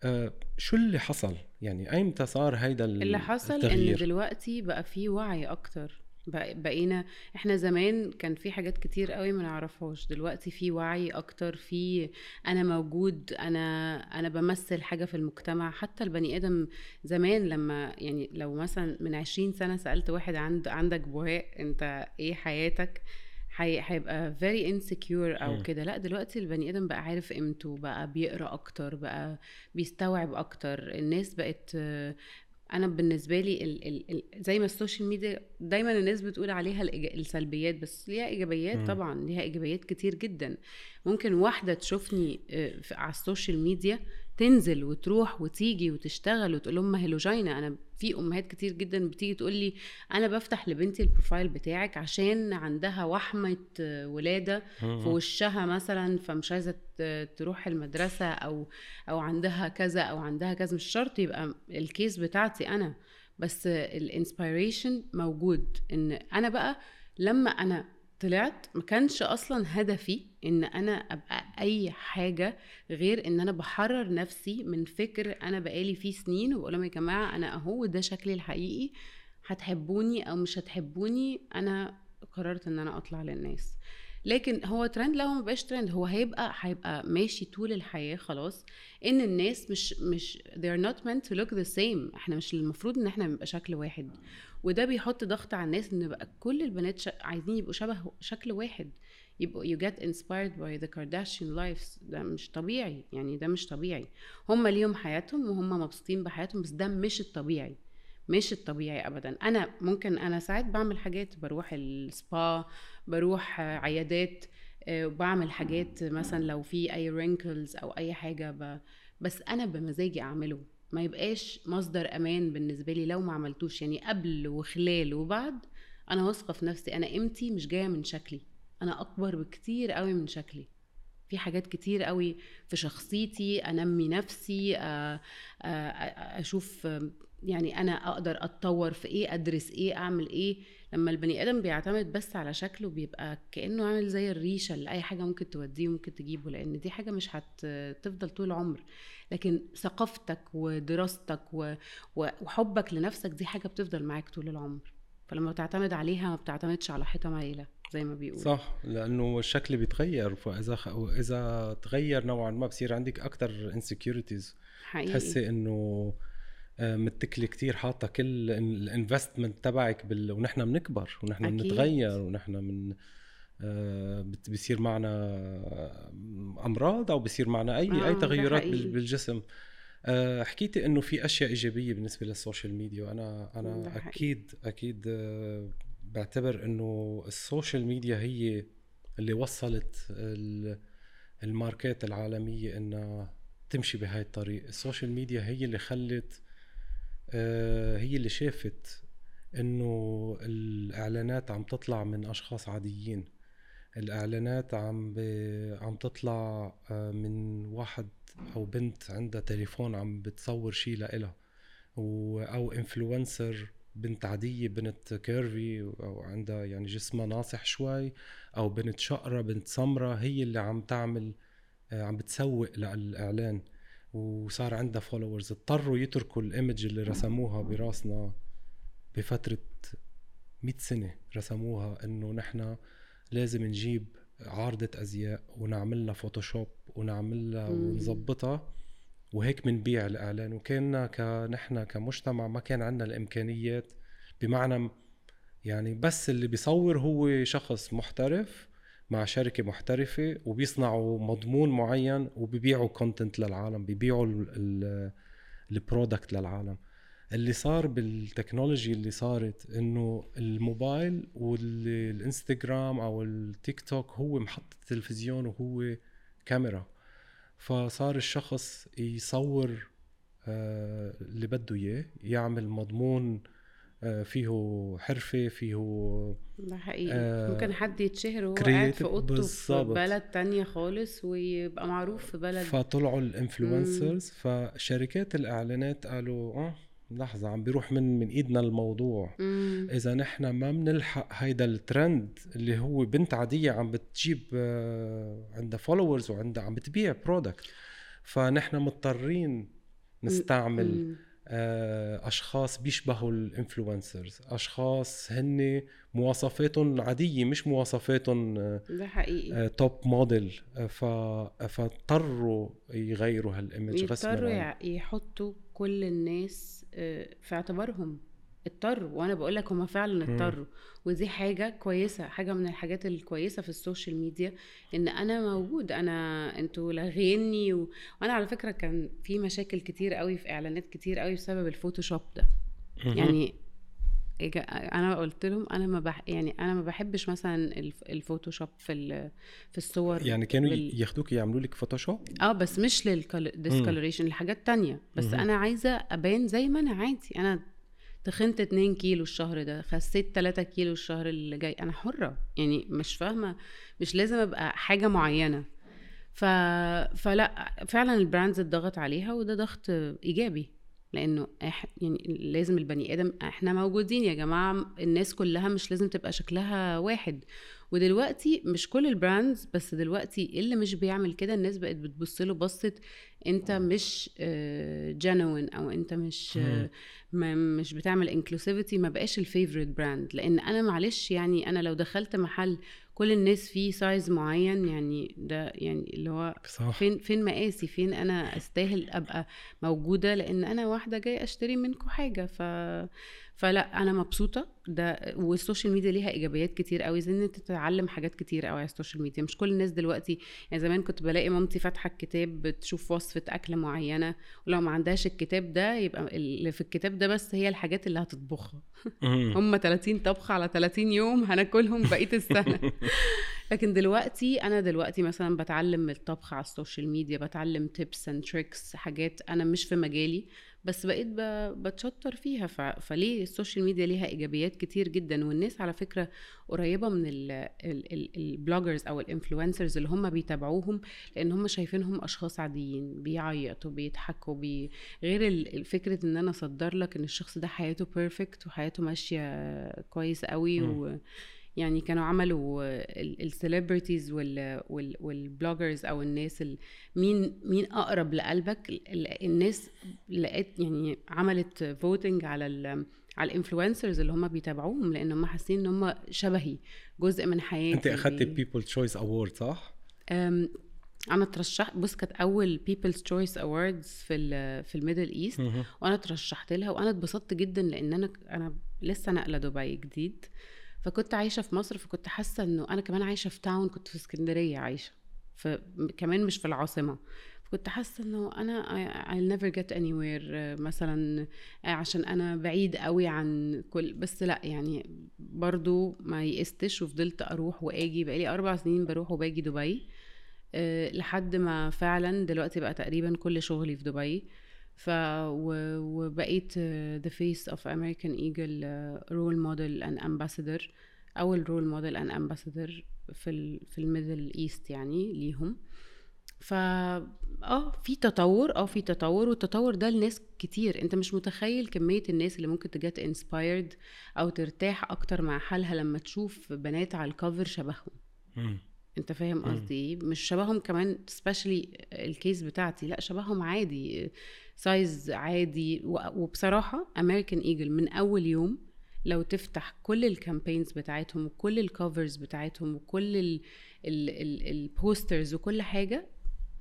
آه شو اللي حصل؟ يعني أيمتى صار هيدا ال- اللي حصل ان التغيير؟ دلوقتي بقى في وعي أكتر. بق- بقينا إحنا زمان كان في حاجات كتير قوي ما نعرفهاش. دلوقتي في وعي أكتر في أنا موجود أنا أنا بمثل حاجة في المجتمع. حتى البني آدم زمان لما يعني لو مثلا من 20 سنة سألت واحد عند عندك بهاء أنت إيه حياتك؟ هي- هيبقى very insecure أو. كده. لا دلوقتي البني آدم بقى عارف قيمته بقى بيقرأ أكتر بقى بيستوعب أكتر. الناس بقت أنا بالنسبة لي ال ال ال زي ما ال social media دايما الناس بتقول عليها السلبيات بس ليها إيجابيات. طبعا ليها إيجابيات كتير جدا ممكن واحدة تشوفني آه، على ال social media تنزل وتروح وتيجي وتشتغل وتقول لهم هي لوجينا أنا في أمهات كتير جدا بتيجي تقول لي أنا بفتح لبنتي ال profile بتاعك عشان عندها وحمة ولادة. في وشها مثلا فمش عايزة تروح المدرسة أو أو عندها كذا أو عندها كذا. مش شرط يبقى ال case بتاعتي أنا بس ال inspiration موجود. إن أنا بقى لما أنا طلعت ما كانش أصلا هدفي إن أنا أبقى أي حاجة غير إن أنا بحرر نفسي من فكر أنا بقالي فيه سنين وبقول لهم يا جماعة أنا أهو ده شكلي الحقيقي هتحبوني أو مش هتحبوني أنا قررت إن أنا أطلع للناس. لكن هو ترند لا هو ما بقاش ترند هو هيبقى هيبقى ماشي طول الحياة خلاص. إن الناس مش مش they are not meant to look the same. إحنا مش المفروض إن إحنا نبقى شكل واحد. وده بيحط ضغط على الناس إن بقى كل البنات. عايزين يبقوا شبه شكل واحد. يبقوا you get inspired by the Kardashian lives ده مش طبيعي يعني ده مش طبيعي. هم ليهم حياتهم وهم مبسوطين بحياتهم بس ده مش الطبيعي. مش الطبيعي ابدا. أنا ممكن أنا ساعات بعمل حاجات بروح السبا بروح آه، عيادات آه، وبعمل حاجات مثلا لو في أي رينكلز أو أي حاجة ب... بس أنا بمزاجي أعمله. ما يبقاش مصدر أمان بالنسبة لي لو ما عملتوش يعني قبل وخلال وبعد أنا واثقة في نفسي أنا قيمتي مش جاية من شكلي أنا أكبر بكتير قوي من شكلي. في حاجات كتير قوي في شخصيتي أنمي نفسي آه، آه، آه، أشوف يعني أنا أقدر أتطور في إيه أدرس إيه أعمل إيه. لما البني آدم بيعتمد بس على شكله بيبقى كأنه عامل زي الريشة اللي أي حاجة ممكن توديه وممكن تجيبه لأن دي حاجة مش هتفضل طول العمر لكن ثقافتك ودراستك و- وحبك لنفسك دي حاجة بتفضل معاك طول العمر. فلما بتعتمد عليها ما بتعتمدش على حيطة مايلة زي ما بيقولوا. صح لأنه الشكل بيتغير فإذا خ... إذا تغير نوعا ما بصير عندك أكثر انسكيورتيز حقيقي. تحسي إنه متكله كتير حاطة كل ال investment تبعك بال... ونحن بنكبر ونحن. بنتغير ونحن من آه، بصير معنا آه، أمراض أو بصير معنا أي آه، اي تغيرات. بالجسم آه، حكيتي إنه في أشياء إيجابية بالنسبة لل social media وأنا أنا. أكيد أكيد آه، بعتبر إنه ال social media هي اللي وصلت ال- الماركات العالمية إنها تمشي بهاي الطريق ال social media هي اللي خلت آه، هي اللي شافت إنه الإعلانات عم تطلع من أشخاص عاديين. الإعلانات عم ب... عم تطلع آه، من واحد أو بنت عندها تليفون عم بتصور شيء لإلها و... أو influencer بنت عادية بنت curvy أو عندها يعني جسمها ناصح شوي أو بنت شقرة بنت سمرة هي اللي عم تعمل آه، عم بتسوق للإعلان. وصار عندها followers اضطروا يتركوا ال image اللي رسموها براسنا بفترة 100 سنة رسموها إنه نحن لازم نجيب عارضة أزياء ونعملها Photoshop ونعملها مم. ونظبطها وهيك بنبيع الإعلان وكنا نحن كمجتمع ما كان عندنا الإمكانيات بمعنى يعني بس اللي بيصور هو شخص محترف مع شركة محترفة وبيصنعوا مضمون معين وبيبيعوا content للعالم بيبيعوا ال product للعالم. اللي صار بال technology اللي صارت إنه الموبايل والانستغرام أو التيك توك هو محطة تلفزيون وهو كاميرا. فصار الشخص يصور آه، اللي بده إياه يعمل مضمون فيه حرفة فيه ده حقيقي آه، ممكن حد يتشهر وهو قاعد في أوضته في. بلد تانية خالص ويبقى معروف في بلد فطلعوا ال influencers فشركات الإعلانات قالوا آه لحظة عم بيروح من من إيدنا الموضوع مم. إذا نحن ما بنلحق هيدا الترند اللي هو بنت عادية عم بتجيب آه، عندها followers وعندها عم بتبيع product فنحن مضطرين نستعمل مم. آه، أشخاص بيشبهوا ال influencers. أشخاص هن مواصفاتهم عاديه مش مواصفاتهم ده حقيقي. top model ف فاضطروا يغيروا هال image غصبا يضطروا يحطوا كل الناس آه، في اعتبارهم. اضطروا وأنا بقول لك هم فعلا. اضطروا. ودي حاجة كويسة حاجة من الحاجات الكويسة في ال social media إن أنا موجود. أنا أنتوا لاغيني و... وأنا على فكرة كان في مشاكل كتير قوي في إعلانات كتير قوي بسبب ال Photoshop ده. يعني إجا- أنا قلت لهم أنا ما بح... يعني أنا ما بحبش مثلا الف... ال Photoshop في ال... في الصور يعني كانوا بال- ياخدوك يعملوا لك Photoshop آه بس مش لل discoloration لحاجات تانية. بس. أنا عايزة أبان زي ما أنا عادي. أنا تخنت 2 كيلو الشهر ده خسيت 3 كيلو الشهر اللي جاي. أنا حرة يعني مش فاهمة مش لازم أبقى حاجة معينة. ف... فلا فعلا ال brands اتضغط عليها وده ضغط إيجابي. لأنه إح... يعني لازم البني آدم إحنا موجودين يا جماعة الناس كلها مش لازم تبقى شكلها واحد. ودلوقتي مش كل ال brands بس دلوقتي اللي مش بيعمل كده الناس بقت بتبص له بصه انت مش genuine أو انت مش آه، ما مش بتعمل inclusivity ما بقاش ال favorite brand لأن أنا معلش يعني أنا لو دخلت محل كل الناس فيه size معين يعني ده يعني اللي هو صح. فين فين مقاسي؟ فين أنا أستاهل أبقى موجودة؟ لأن أنا واحدة جاية أشتري منكم حاجة. ف فلا أنا مبسوطة. ده وال social media ليها إيجابيات كتير قوي. زي إن أنت تتعلم حاجات كتير قوي على ال social media. مش كل الناس دلوقتي يعني زمان كنت بلاقي مامتي فاتحة الكتاب بتشوف وصفة أكلة معينة. ولو ما عندهاش الكتاب ده يبقى اللي في الكتاب ده بس هي الحاجات اللي هتطبخها. هم 30 طبخة على 30 يوم هناكلهم بقية السنة. لكن دلوقتي أنا دلوقتي مثلا بتعلم الطبخ على ال social media بتعلم tips and tricks حاجات أنا مش في مجالي. بس بقيت بتشطر فيها. فليه ال social media ليها إيجابيات كتير جدا والناس على فكرة قريبة من ال bloggers أو ال influencers اللي هم بيتابعوهم لأن هم شايفينهم أشخاص عاديين بيعيطوا بيضحكوا بي... غير فكرة إن أنا أصدر لك إن الشخص ده حياته perfect وحياته ماشية كويس قوي. و... يعني كانوا عملوا ال celebrities وال bloggers أو الناس ال- مين مين أقرب لقلبك ال- ال- الناس لقيت يعني عملت voting على ال على ال influencers اللي هم بيتابعوهم لأن هم حاسين إن هم شبهي جزء من حياتي أنت اخذتي بي- People's Choice Award صح؟ أنا ترشحت بص كانت أول People's Choice Awards في ال في ال Middle East. وأنا ترشحت لها وأنا اتبسطت جدا لأن أنا أنا لسه ناقلة دبي جديد فكنت عايشة في مصر فكنت حاسة إنه أنا كمان عايشة في town كنت في اسكندرية عايشة. فكمان مش في العاصمة. كنت حاسة إنه أنا I'll never get anywhere مثلا عشان أنا بعيد قوي عن كل بس لأ يعني برضو ما يئستش وفضلت أروح وآجي. بقالي أربع سنين بروح وباجي دبي. آه، لحد ما فعلا دلوقتي بقى تقريبا كل شغلي في دبي. ف. وبقيت the face of American Eagle uh, role model and ambassador أول role model and ambassador في ال... في ال Middle East يعني ليهم ف آه في تطور آه في تطور والتطور ده لناس كتير أنت مش متخيل كمية الناس اللي ممكن ت get inspired أو ترتاح أكتر مع حالها لما تشوف بنات على ال cover شبههم. أنت فاهم. قصدي إيه مش شبههم كمان specially ال case بتاعتي لأ شبههم عادي size عادي. وبصراحة American Eagle من أول يوم لو تفتح كل ال campaigns بتاعتهم وكل ال covers بتاعتهم وكل ال posters وكل حاجة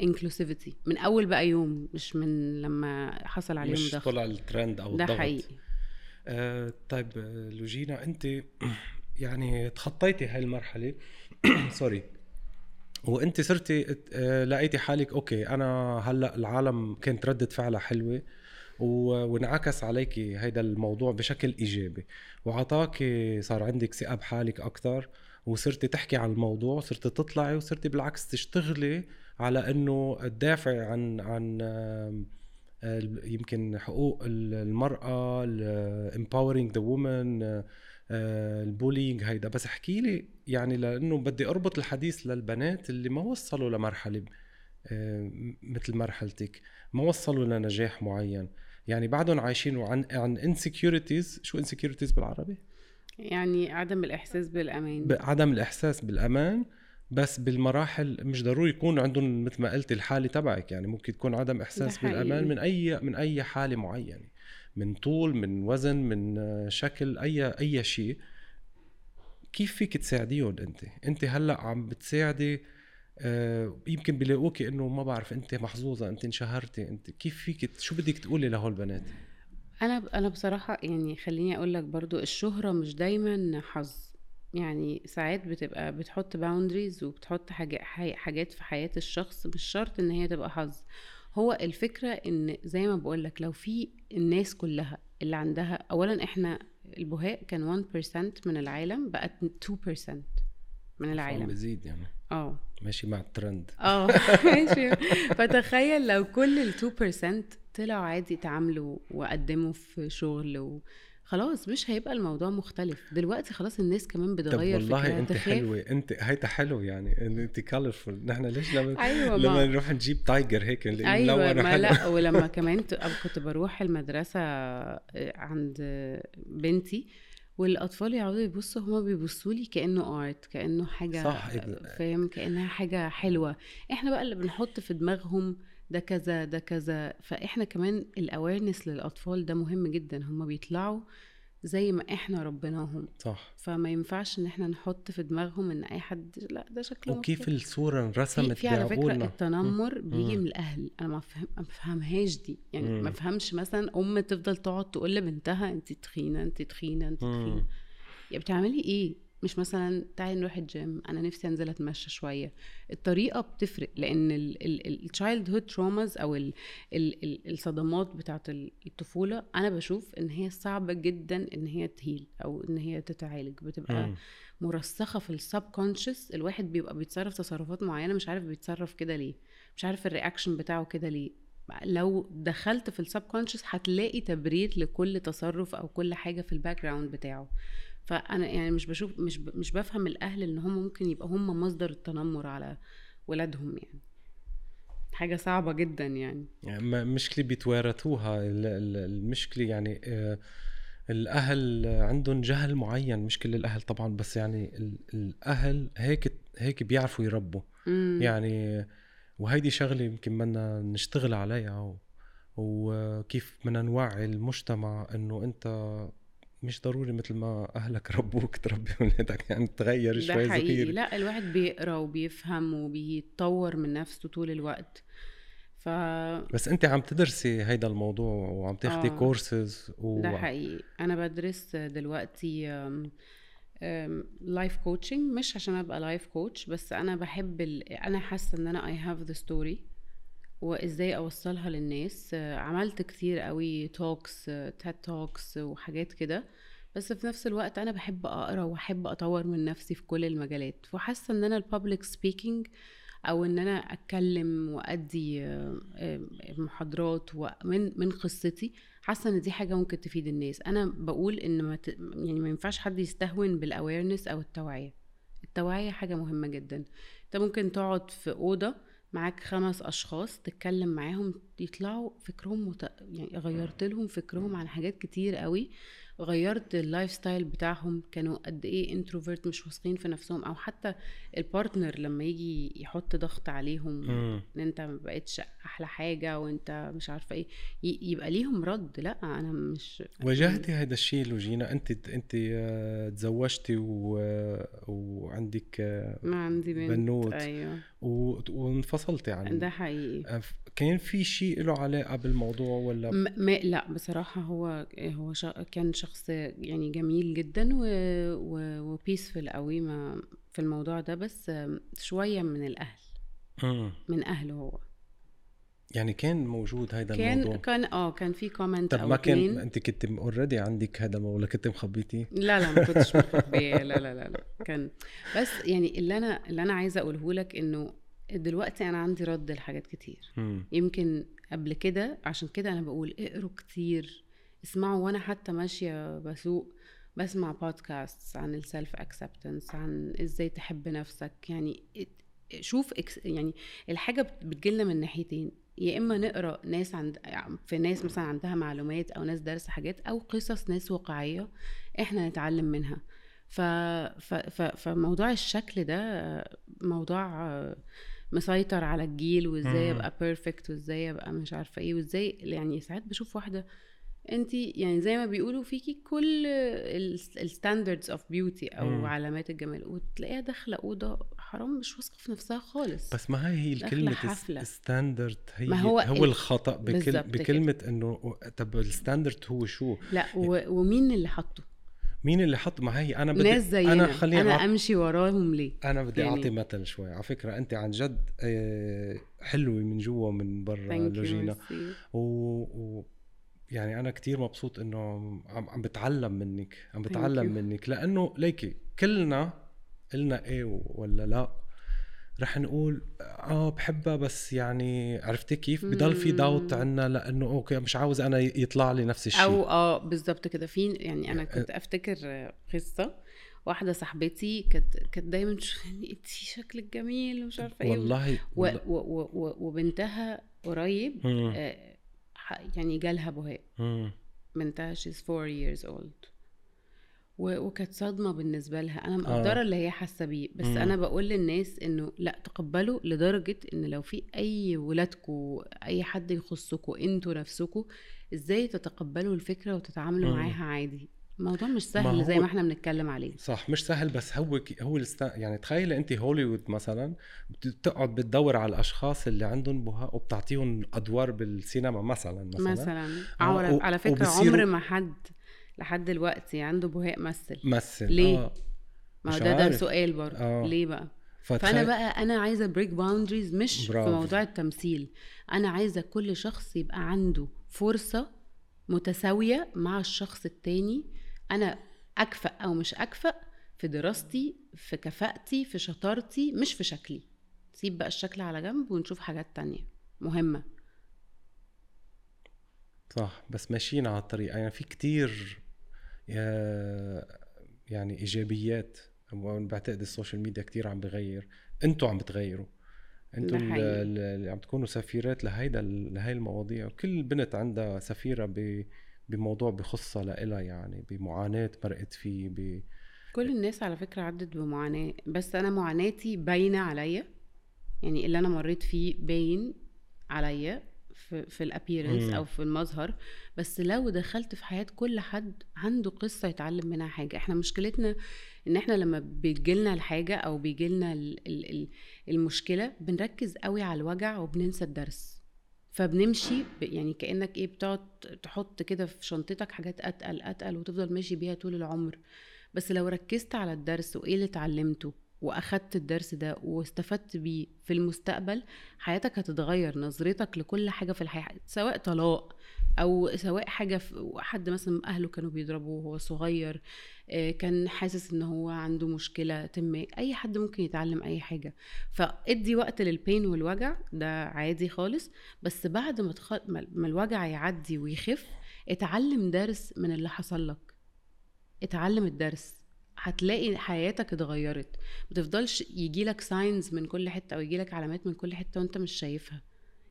inclusivity من أول بقى يوم مش من لما حصل عليهم مش طلع الترند أو ده الضغط. حقيقي. آه طيب لوجينا أنت يعني تخطيتي هاي المرحلة sorry وانت صرتي آه، لقيتي حالك okay أنا هلأ العالم كانت ردة فعلها حلوة وانعكس عليكي هيدا الموضوع بشكل إيجابي. وعطاكي صار عندك ثقه بحالك أكثر وصرتي تحكي عن الموضوع صرتي تطلعي وصرتي بالعكس تشتغلي على إنه تدافعي عن عن آم، يمكن حقوق المرأة empowering the woman ال bullying هيدا. بس احكي لي يعني لأنه بدي أربط الحديث للبنات اللي ما وصلوا لمرحلة مثل مرحلتك ما وصلوا لنجاح معين. يعني بعدهم عايشين عن عن insecurities شو insecurities بالعربي؟ يعني عدم الإحساس بالأمان. عدم الإحساس بالأمان. بس بالمراحل مش ضروري يكون عندهم مثل ما قلت الحالة تبعك. يعني ممكن تكون عدم إحساس بالأمان من أي من أي حالة معينة. من طول من وزن من شكل أي أي شيء. كيف فيك تساعديهم أنت؟ أنت هلأ عم بتساعدي آه يمكن بيلاقوكي إنه ما بعرف أنت محظوظة أنت انشهرتي أنت كيف فيك شو بدك تقولي لهول البنات أنا أنا بصراحة يعني خليني أقول لك برضو الشهرة مش دايما حظ. يعني ساعات بتبقى بتحط باوندريز وبتحط حاجات في حياة الشخص مش شرط إن هي تبقى حظ. هو الفكرة إن زي ما بقولك لو في الناس كلها اللي عندها اولا إحنا البهاء كان 1% من العالم بقت 2% من العالم. بزيد يعني. آه. ماشي مع الترند. آه. ماشي. فتخيل لو كل ال 2% طلعوا عادي يتعاملوا وقدموا في شغل و... خلاص مش هيبقى الموضوع مختلف. دلوقتي خلاص الناس كمان بتغير طب والله أنت حلوة أنت هيدا حلو يعني أنت كالرفول نحن ليش لما أيوة لما نروح نجيب تايجر هيك أيوه ما لا ولما كمان كنت بروح المدرسة آه، عند بنتي والأطفال يقعدوا يبصوا هما بيبصوا لي كأنه art كأنه حاجة صح فاهم؟ كأنها حاجة حلوة. إحنا بقى اللي بنحط في دماغهم ده كذا ده كذا. فإحنا كمان ال awareness للأطفال ده مهم جدا. هم بيطلعوا زي ما إحنا ربناهم. صح. فما ينفعش إن إحنا نحط في دماغهم إن أي حد لأ ده شكله وكيف مختلف. الصورة انرسمت في, على فكرة التنمر بيجي من الأهل. أنا ما فهم ما بفهمهاش دي. يعني. ما بفهمش مثلا أم تفضل تقعد تقول لبنتها انت تخينة انت تخينة انت تخينة. يا بتعملي إيه؟ مش مثلا تعالي نروح الجيم أنا نفسي أنزل أتمشى شوية. الطريقة بتفرق لأن ال childhood traumas أو ال ال ال الصدمات بتاعة الطفولة أنا بشوف إن هي صعبة جدا إن هي ت heal أو إن هي تتعالج. بتبقى م. مرسخة في ال subconscious الواحد بيبقى بيتصرف تصرفات معينة مش عارف بيتصرف كده ليه مش عارف ال reaction بتاعه كده ليه. لو دخلت في ال subconscious هتلاقي تبرير لكل تصرف أو كل حاجة في ال background بتاعه. فأنا يعني مش بشوف مش مش بفهم الأهل إن هم ممكن يبقى هم مصدر التنمر على ولادهم يعني. حاجة صعبة جدا يعني, يعني مشكلة بيتوارثوها المشكلة يعني آه، الأهل عندهم جهل معين مش كل الأهل طبعا بس يعني الأهل هيك هيك بيعرفوا يربوا. مم. يعني وهيدي شغلة يمكن بدنا نشتغل عليها وكيف بدنا نوعي المجتمع إنه أنت مش ضروري مثل ما أهلك ربوك تربي أولادك يعني تغير شوي صغير لا الواحد بيقرأ وبيفهم وبيتطور من نفسه طول الوقت. ف بس أنت عم تدرسي هيدا الموضوع وعم تاخدي آه. كورسز و... ده حقيقي. أنا بدرس دلوقتي life coaching مش عشان أبقى life coach بس أنا بحب ال... أنا حاسة إن أنا I have the story وإزاي أوصلها للناس. عملت كتير قوي talks TED talks وحاجات كده. بس في نفس الوقت أنا بحب أقرأ وأحب أطور من نفسي في كل المجالات. وحاسه إن أنا ال public speaking أو إن أنا أتكلم وأدي محاضرات ومن من قصتي حاسة إن دي حاجة ممكن تفيد الناس. أنا بقول إن ما ت... يعني ما ينفعش حد يستهون بال awareness أو التوعية. التوعية حاجة مهمة جدا. أنت ممكن تقعد في أوضة معاك خمس أشخاص تتكلم معاهم يطلعوا فكرهم مت... يعني غيرت لهم فكرهم عن حاجات كتير قوي. غيرت ال lifestyle بتاعهم كانوا قد إيه introvert مش واثقين في نفسهم أو حتى البارتنر لما يجي يحط ضغط عليهم إن أنت ما بقتش أحلى حاجة وأنت مش عارفة إيه يبقى ليهم رد لأ أنا مش واجهتي هذا الشيء لوجينا أنت أنت آه، تزوجتي و... وعندك آه، ما عندي بنت بنوت. أيوه. و... وانفصلتي عن ده حقيقي. كان في شيء له علاقة بالموضوع ولا؟ م... م... لأ بصراحة هو هو ش... كان شخص يعني جميل جدا. و peaceful قوي ما في الموضوع ده بس شوية من الأهل م. من أهله هو يعني كان موجود هذا كان الموضوع كان آه كان في comment طب ما كان أنت كنت already عندك هذا الموضوع ولا كنت مخبيتيه؟ لا لا ما كنتش مخبية لا لا لا لا كان بس يعني اللي أنا اللي أنا عايزة أقوله لك إنه دلوقتي أنا عندي رد لحاجات كتير مم. يمكن قبل كده عشان كده أنا بقول اقروا كتير اسمعوا وأنا حتى ماشية بسوق بسمع بودكاست عن ال self acceptance عن إزاي تحب نفسك. يعني شوف يعني الحاجة بت- بتجيلنا من ناحيتين. يا إما نقرأ ناس عند في ناس مثلا عندها معلومات أو ناس دارسة حاجات أو قصص ناس واقعية إحنا نتعلم منها. ف... ف... ف... فموضوع الشكل ده موضوع مسيطر على الجيل وإزاي. أبقى perfect وإزاي أبقى مش عارفة إيه وإزاي يعني ساعات بشوف واحدة انت يعني زي ما بيقولوا فيكي كل الستاندردز اوف بيوتي أو مم. علامات الجمال وتلاقيها داخلة أوضة حرام مش واثقة في نفسها خالص بس ما هي هي داخلة الكلمة حفلة. ستاندرد هي ما هو, هو هو ال- الخطأ بكل بالظبط كده. إنه طب الستاندرد هو شو؟ لا و... ومين اللي حطه مين اللي حط ما هي أنا بدي ناس زينا أنا خليني أنا أعط- أمشي وراهم ليه أنا بدي يعني- أعطي مثل شوي على فكرة أنت عن جد آه، حلوة من جوا ومن برا لوجينا. و... و... يعني أنا كتير مبسوط إنه عم عم بتعلم منك عم بتعلم. منك لأنه ليكي كلنا قلنا إيه ولا لا رح نقول آه بحبها بس يعني عرفتي كيف بضل في داوت. عنا لأنه أوكي مش عاوز أنا يطلع لي نفس الشيء أو آه بالظبط كده في يعني أنا كنت أفتكر قصة واحدة صاحبتي كانت كانت دايما تشوفني انت شكلك جميل ومش عارفة إيه والله, و والله. و و و وبنتها قريب. آه يعني جالها بهاء. بنتها she's four years old وكانت صدمة بالنسبة لها أنا مقدرة اللي هي حاسة بيه بس مم. أنا بقول للناس إنه لا تقبلوا لدرجة إن لو في أي ولادكم أي حد يخصكم أنتوا نفسكم إزاي تتقبلوا الفكرة وتتعاملوا مم. معاها عادي الموضوع مش ما سهل زي هو- ما إحنا بنتكلم عليه صح مش سهل بس هو ك- هو الست... يعني تخيلي انت هوليوود مثلا بتقعد بتدور على الأشخاص اللي عندهم بهاء وبتعطيهم أدوار بالسينما مثلا مثلا, مثلا آه، على, و- على فكرة عمر ما حد لحد دلوقتي عنده بهاق مثل مثل ليه؟ آه. ما هو ده ده. سؤال برضه آه. ليه بقى فتخيل... فأنا بقى أنا عايزة break boundaries مش برافو. في موضوع التمثيل أنا عايزة كل شخص يبقى عنده فرصة متساوية مع الشخص التاني أنا أكفأ أو مش أكفأ في دراستي في كفاءتي في شطارتي مش في شكلي. سيب بقى الشكل على جنب ونشوف حاجات تانية مهمة. صح بس ماشيين على الطريق. يعني في كتير يا- يعني إيجابيات. بعتقد السوشيال ميديا كتير عم بغير. أنتوا عم بتغيروا. أنتوا اللي عم تكونوا سفيرات لهيدا لهي المواضيع. وكل بنت عندها سفيرة ب بموضوع بخصها لإلها يعني بمعاناة مرقت فيه ب... كل الناس على فكرة عدت بمعاناة بس أنا معاناتي باينة عليا يعني اللي أنا مريت فيه باين عليا في, في الابيرنس. أو في المظهر بس لو دخلت في حياة كل حد عنده قصة يتعلم منها حاجة إحنا مشكلتنا إن إحنا لما بيجيلنا الحاجة أو بيجيلنا ال- ال- ال- المشكلة بنركز قوي على الوجع وبننسى الدرس فبنمشي يعني كأنك إيه بتقعد تحط كده في شنطتك حاجات أتقل أتقل وتفضل ماشي بيها طول العمر. بس لو ركزت على الدرس وإيه اللي اتعلمته وأخدت الدرس ده واستفدت بيه في المستقبل حياتك هتتغير نظرتك لكل حاجة في الحياة سواء طلاق أو سواء حاجة في حد مثلا أهله كانوا بيضربوه وهو صغير آه، كان حاسس إن هو عنده مشكلة ما أي حد ممكن يتعلم أي حاجة. فادي وقت للبين والوجع ده عادي خالص. بس بعد ما تخ... ما الوجع يعدي ويخف اتعلم درس من اللي حصل لك. اتعلم الدرس. هتلاقي حياتك اتغيرت. ما تفضلش يجيلك signs من كل حتة أو يجيلك علامات من كل حتة وأنت مش شايفها.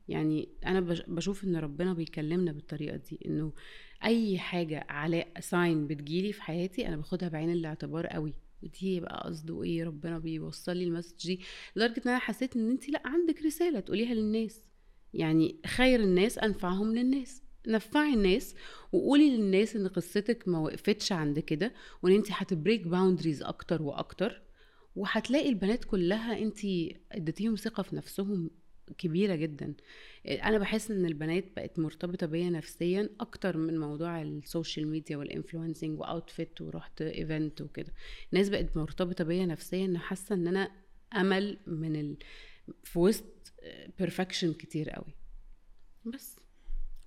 يعني أنا بش- بشوف إن ربنا بيكلمنا بالطريقة دي إنه أي حاجة على sign بتجيلي في حياتي أنا باخدها بعين الاعتبار قوي. ودي يبقى قصده إيه؟ ربنا بيوصل لي ال message دي. لدرجة إن أنا حسيت إن انت لأ عندك رسالة تقوليها للناس. يعني خير الناس أنفعهم للناس. نفعي الناس وقولي للناس إن قصتك ما وقفتش عند كده وإن انت هت break boundaries أكتر وأكتر. وهتلاقي البنات كلها انت اديتيهم ثقة في نفسهم كبيرة جدا. أنا بحس إن البنات بقت مرتبطة بيا نفسيا أكتر من موضوع ال social media وال influencing و outfit ورحت event وكده. الناس بقت مرتبطة بيا نفسيا إن حاسة إن أنا أمل من ال... في وسط بيرفكشن كتير قوي. بس.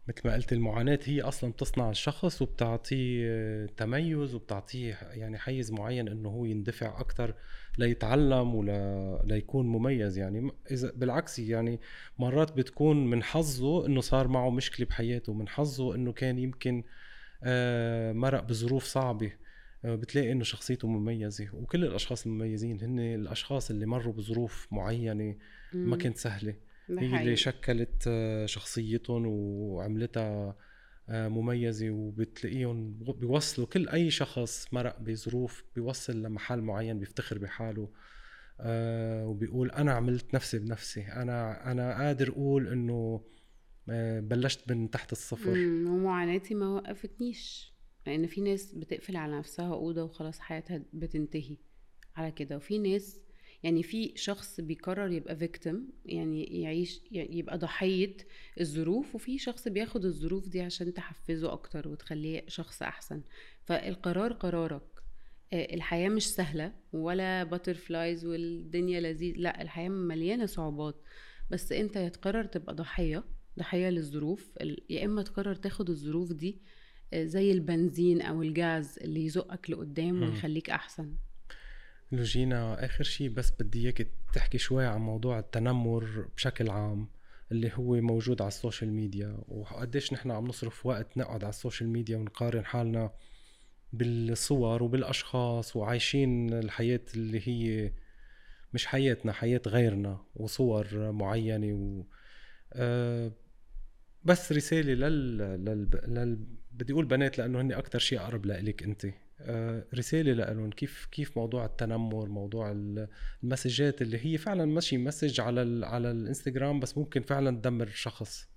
مثل ما قلت المعاناة هي أصلا بتصنع الشخص وبتعطيه تميز وبتعطيه يعني حيز معين إنه هو يندفع أكتر ليتعلم ولا ليكون مميز يعني. إذا بالعكس يعني مرات بتكون من حظه إنه صار معه مشكلة بحياته من حظه إنه كان يمكن آه، مرق بظروف صعبة آه، بتلاقي إنه شخصيته مميزة. وكل الأشخاص المميزين هن الأشخاص اللي مروا بظروف معينة ما كانت سهلة. هي اللي شكلت آه، شخصيتهم وعملتها آه، مميزة وبتلاقيهم بيوصلوا كل أي شخص مرق بظروف بيوصل لمحل معين بيفتخر بحاله آه، وبيقول أنا عملت نفسي بنفسي. أنا أنا قادر أقول إنه بلشت من تحت الصفر. ومعاناتي ما وقفتنيش. لأن في ناس بتقفل على نفسها أوضة وخلاص حياتها بتنتهي على كده. وفي ناس يعني في شخص بيقرر يبقى victim يعني يعيش يبقى ضحية الظروف وفي شخص بياخد الظروف دي عشان تحفزه أكتر وتخليه شخص أحسن. فالقرار قرارك. آه، الحياة مش سهلة ولا butterflies والدنيا لذيذ لا الحياة مليانة صعوبات. بس أنت يا تقرر تبقى ضحية ضحية للظروف يا إما تقرر تاخد الظروف دي آه، زي البنزين أو الجاز اللي يزقك لقدام ويخليك لوجينا آخر شيء بس بدي اياك تحكي شوي عن موضوع التنمر بشكل عام اللي هو موجود على ال social media وقديش نحن عم نصرف وقت نقعد على ال social media ونقارن حالنا بالصور وبالأشخاص وعايشين الحياة اللي هي مش حياتنا حياة غيرنا وصور معينة و أه بس رسالة لل, لل... لل... بدي أقول بنات لأنه هن أكثر شيء أقرب لك انت. آه، رسالة لهم كيف كيف موضوع التنمر موضوع المسجات اللي هي فعلا ماشي message على على الإنستغرام بس ممكن فعلا تدمر شخص.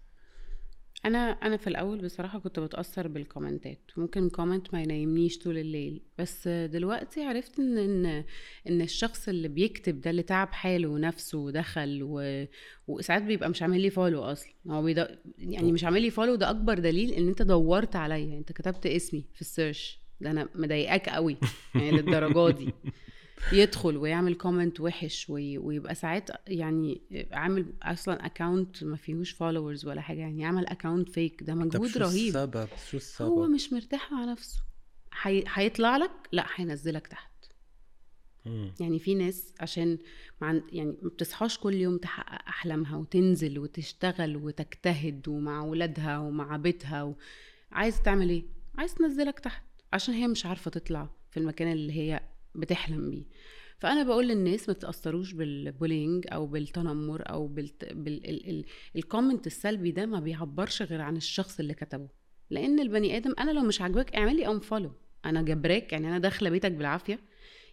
أنا أنا في الأول بصراحة كنت بتأثر بالكومنتات. ممكن comment ما ينيمنيش طول الليل. بس دلوقتي عرفت إن إن إن الشخص اللي بيكتب ده اللي تعب حاله ونفسه ودخل و... وساعات بيبقى مش عامل لي follow أصلا. هو بيد... يعني مش عامل لي follow ده أكبر دليل إن أنت دورت عليا. أنت كتبت اسمي في ال search ده أنا مضايقاك قوي يعني للدرجة دي. يدخل ويعمل comment وحش ويبقى ساعات يعني عامل أصلا account ما فيهوش followers ولا حاجة يعني يعمل account fake ده مجهود شو رهيب. السبب؟ شو السبب؟ هو مش مرتاح مع نفسه. هيطلع لك؟ لا هينزلك تحت. يعني في ناس عشان مع يعني ما بتصحاش كل يوم تحقق أحلامها وتنزل وتشتغل وتجتهد ومع ولادها ومع بيتها و... عايز تعمل إيه؟ عايز تنزلك تحت. عشان هي مش عارفة تطلع في المكان اللي هي بتحلم بيه. فأنا بقول للناس ما تتأثروش بال bullying أو بالتنمر أو بالت... بال... ال comment السلبي ده ما بيعبرش غير عن الشخص اللي كتبه. لأن البني آدم أنا لو مش عاجباك اعمل لي unfollow أنا جبراك يعني أنا داخلة بيتك بالعافية.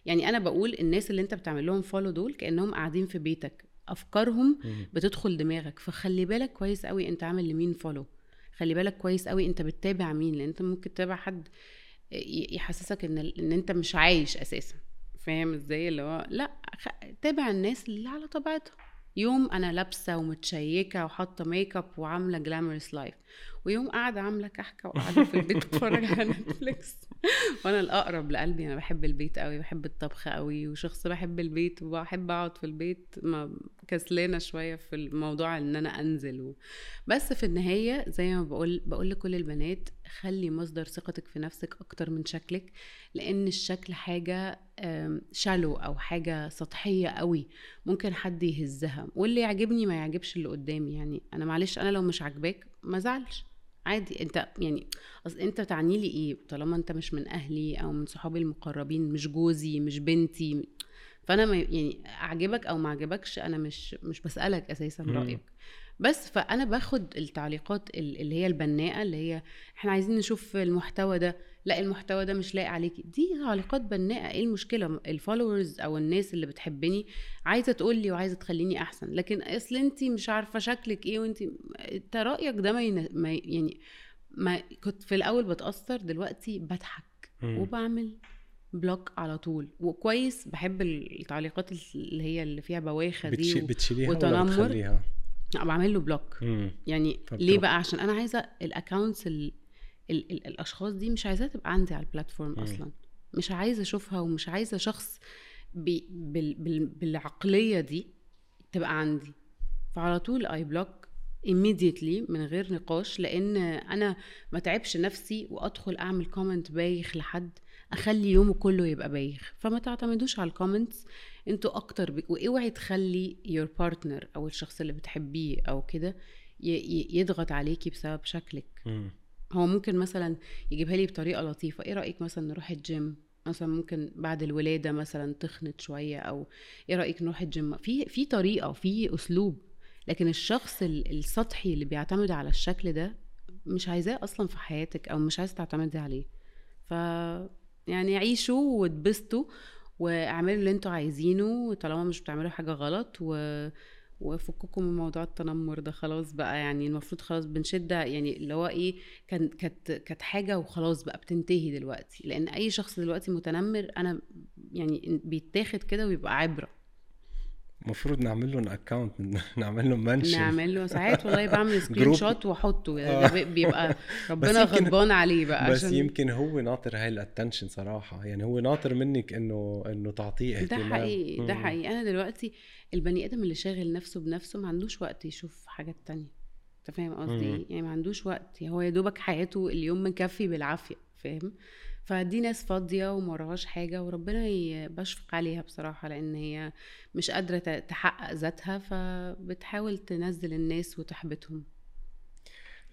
يعني أنا بقول الناس اللي أنت بتعمل لهم follow دول كأنهم قاعدين في بيتك. أفكارهم بتدخل دماغك. فخلي بالك كويس قوي أنت عامل لمين follow خلي بالك كويس قوي أنت بتتابع مين. لأن أنت ممكن تتابع حد يحسسك إن إن أنت مش عايش أساسا. فاهم إزاي؟ اللي هو لأ تابع الناس اللي على طبيعتها يوم أنا لابسة ومتشيكة وحاطة ميك اب وعاملة glamorous life ويوم قاعدة عاملة كحكة وقاعدة في البيت بتفرج على نتفليكس وأنا الأقرب لقلبي أنا بحب البيت قوي بحب الطبخ قوي وشخص بحب البيت وبحب أقعد في البيت ما كسلانة شوية في الموضوع إن أنا أنزل و... بس في النهاية زي ما بقول بقول لكل البنات خلي مصدر ثقتك في نفسك أكتر من شكلك لأن الشكل حاجة شالو أو حاجة سطحية قوي ممكن حد يهزها واللي يعجبني ما يعجبش اللي قدامي يعني أنا معلش أنا لو مش عاجباك ما زعلش عادي. انت يعني اصل انت تعني لي إيه طالما انت مش من أهلي أو من صحابي المقربين مش جوزي مش بنتي؟ فانا ما يعني اعجبك أو ما اعجبكش أنا مش مش بسألك أساسا رأيك. بس فانا باخد التعليقات اللي هي البناءة اللي هي إحنا عايزين نشوف المحتوى ده. لا المحتوى ده مش لايق عليكي دي تعليقات بناءة. إيه المشكلة؟ الفولورز أو الناس اللي بتحبني عايزة تقول لي وعايزة تخليني أحسن. لكن أصل انت مش عارفة شكلك إيه وانت أنت رأيك ده ما, ما يعني ما كنت في الأول بتأثر دلوقتي بضحك وبعمل block على طول. وكويس بحب التعليقات اللي هي اللي فيها بواخة دي بتشيليها وتنمر. ولا بعمل له block يعني ليه بقى؟ عشان أنا عايزة ال accounts ال ال الأشخاص دي مش عايزاها تبقى عندي على ال platform أصلا. مش عايزة أشوفها ومش عايزة شخص بي بال بال بالعقلية دي تبقى عندي. فعلى طول I block immediately من غير نقاش لأن أنا ما تعبش نفسي وأدخل أعمل comment بايخ لحد أخلي يومه كله يبقى بايخ. فما تعتمدوش على ال comments أنتوا أكتر ب... وأوعي تخلي your partner أو الشخص اللي بتحبيه أو كده ي... يضغط عليكي بسبب شكلك. هو ممكن مثلا يجيبها لي بطريقة لطيفة. إيه رأيك مثلا نروح الجيم مثلا ممكن بعد الولادة مثلا تخنت شوية أو إيه رأيك نروح الجيم في في طريقة في أسلوب. لكن الشخص ال- السطحي اللي بيعتمد على الشكل ده مش عايزاه أصلا في حياتك أو مش عايزه تعتمدي عليه. ف يعني عيشوا واتبسطوا واعملوا اللي أنتوا عايزينه طالما مش بتعملوا حاجة غلط و وفككم من موضوع التنمر ده خلاص بقى يعني المفروض خلاص بنشد يعني اللي هو إيه كان كانت كانت حاجة وخلاص بقى بتنتهي دلوقتي. لأن أي شخص دلوقتي متنمر أنا يعني بيتاخد كده ويبقى عبرة. المفروض نعمل لهم account نعمل لهم mention نعمل له ساعات والله بعمل screen. shot وأحطه آه. ده بي- بيبقى ربنا غضبان عليه بقى بس عشان يمكن هو ناطر هاي ال attention صراحة يعني هو ناطر منك إنه إنه تعطيه ده اهتمام حقيقي ده. حقيقي أنا دلوقتي البني آدم اللي شاغل نفسه بنفسه ما عندوش وقت يشوف حاجات تانية أنت فاهم قصدي. إيه يعني ما عندوش وقت هو يا دوبك حياته اليوم مكفي بالعافية فاهم فدي ناس فاضية وما وراهاش حاجة وربنا بشفق عليها بصراحة لأن هي مش قادرة تحقق ذاتها فبتحاول تنزل الناس وتحبطهم.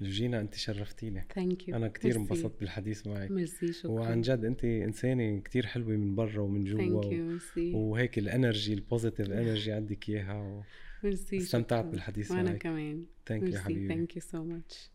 جينا انت شرفتيني. thank you أنا كتير انبسطت بالحديث معك. ميرسي شكرا. وعن جد انت إنسانة كتير حلوة من برا ومن جوا thank و... وهيك ال energy ال positive energy عندك إياها ميرسي استمتعت. بالحديث وأنا معك. كمان. thank you حبيبي. thank you so much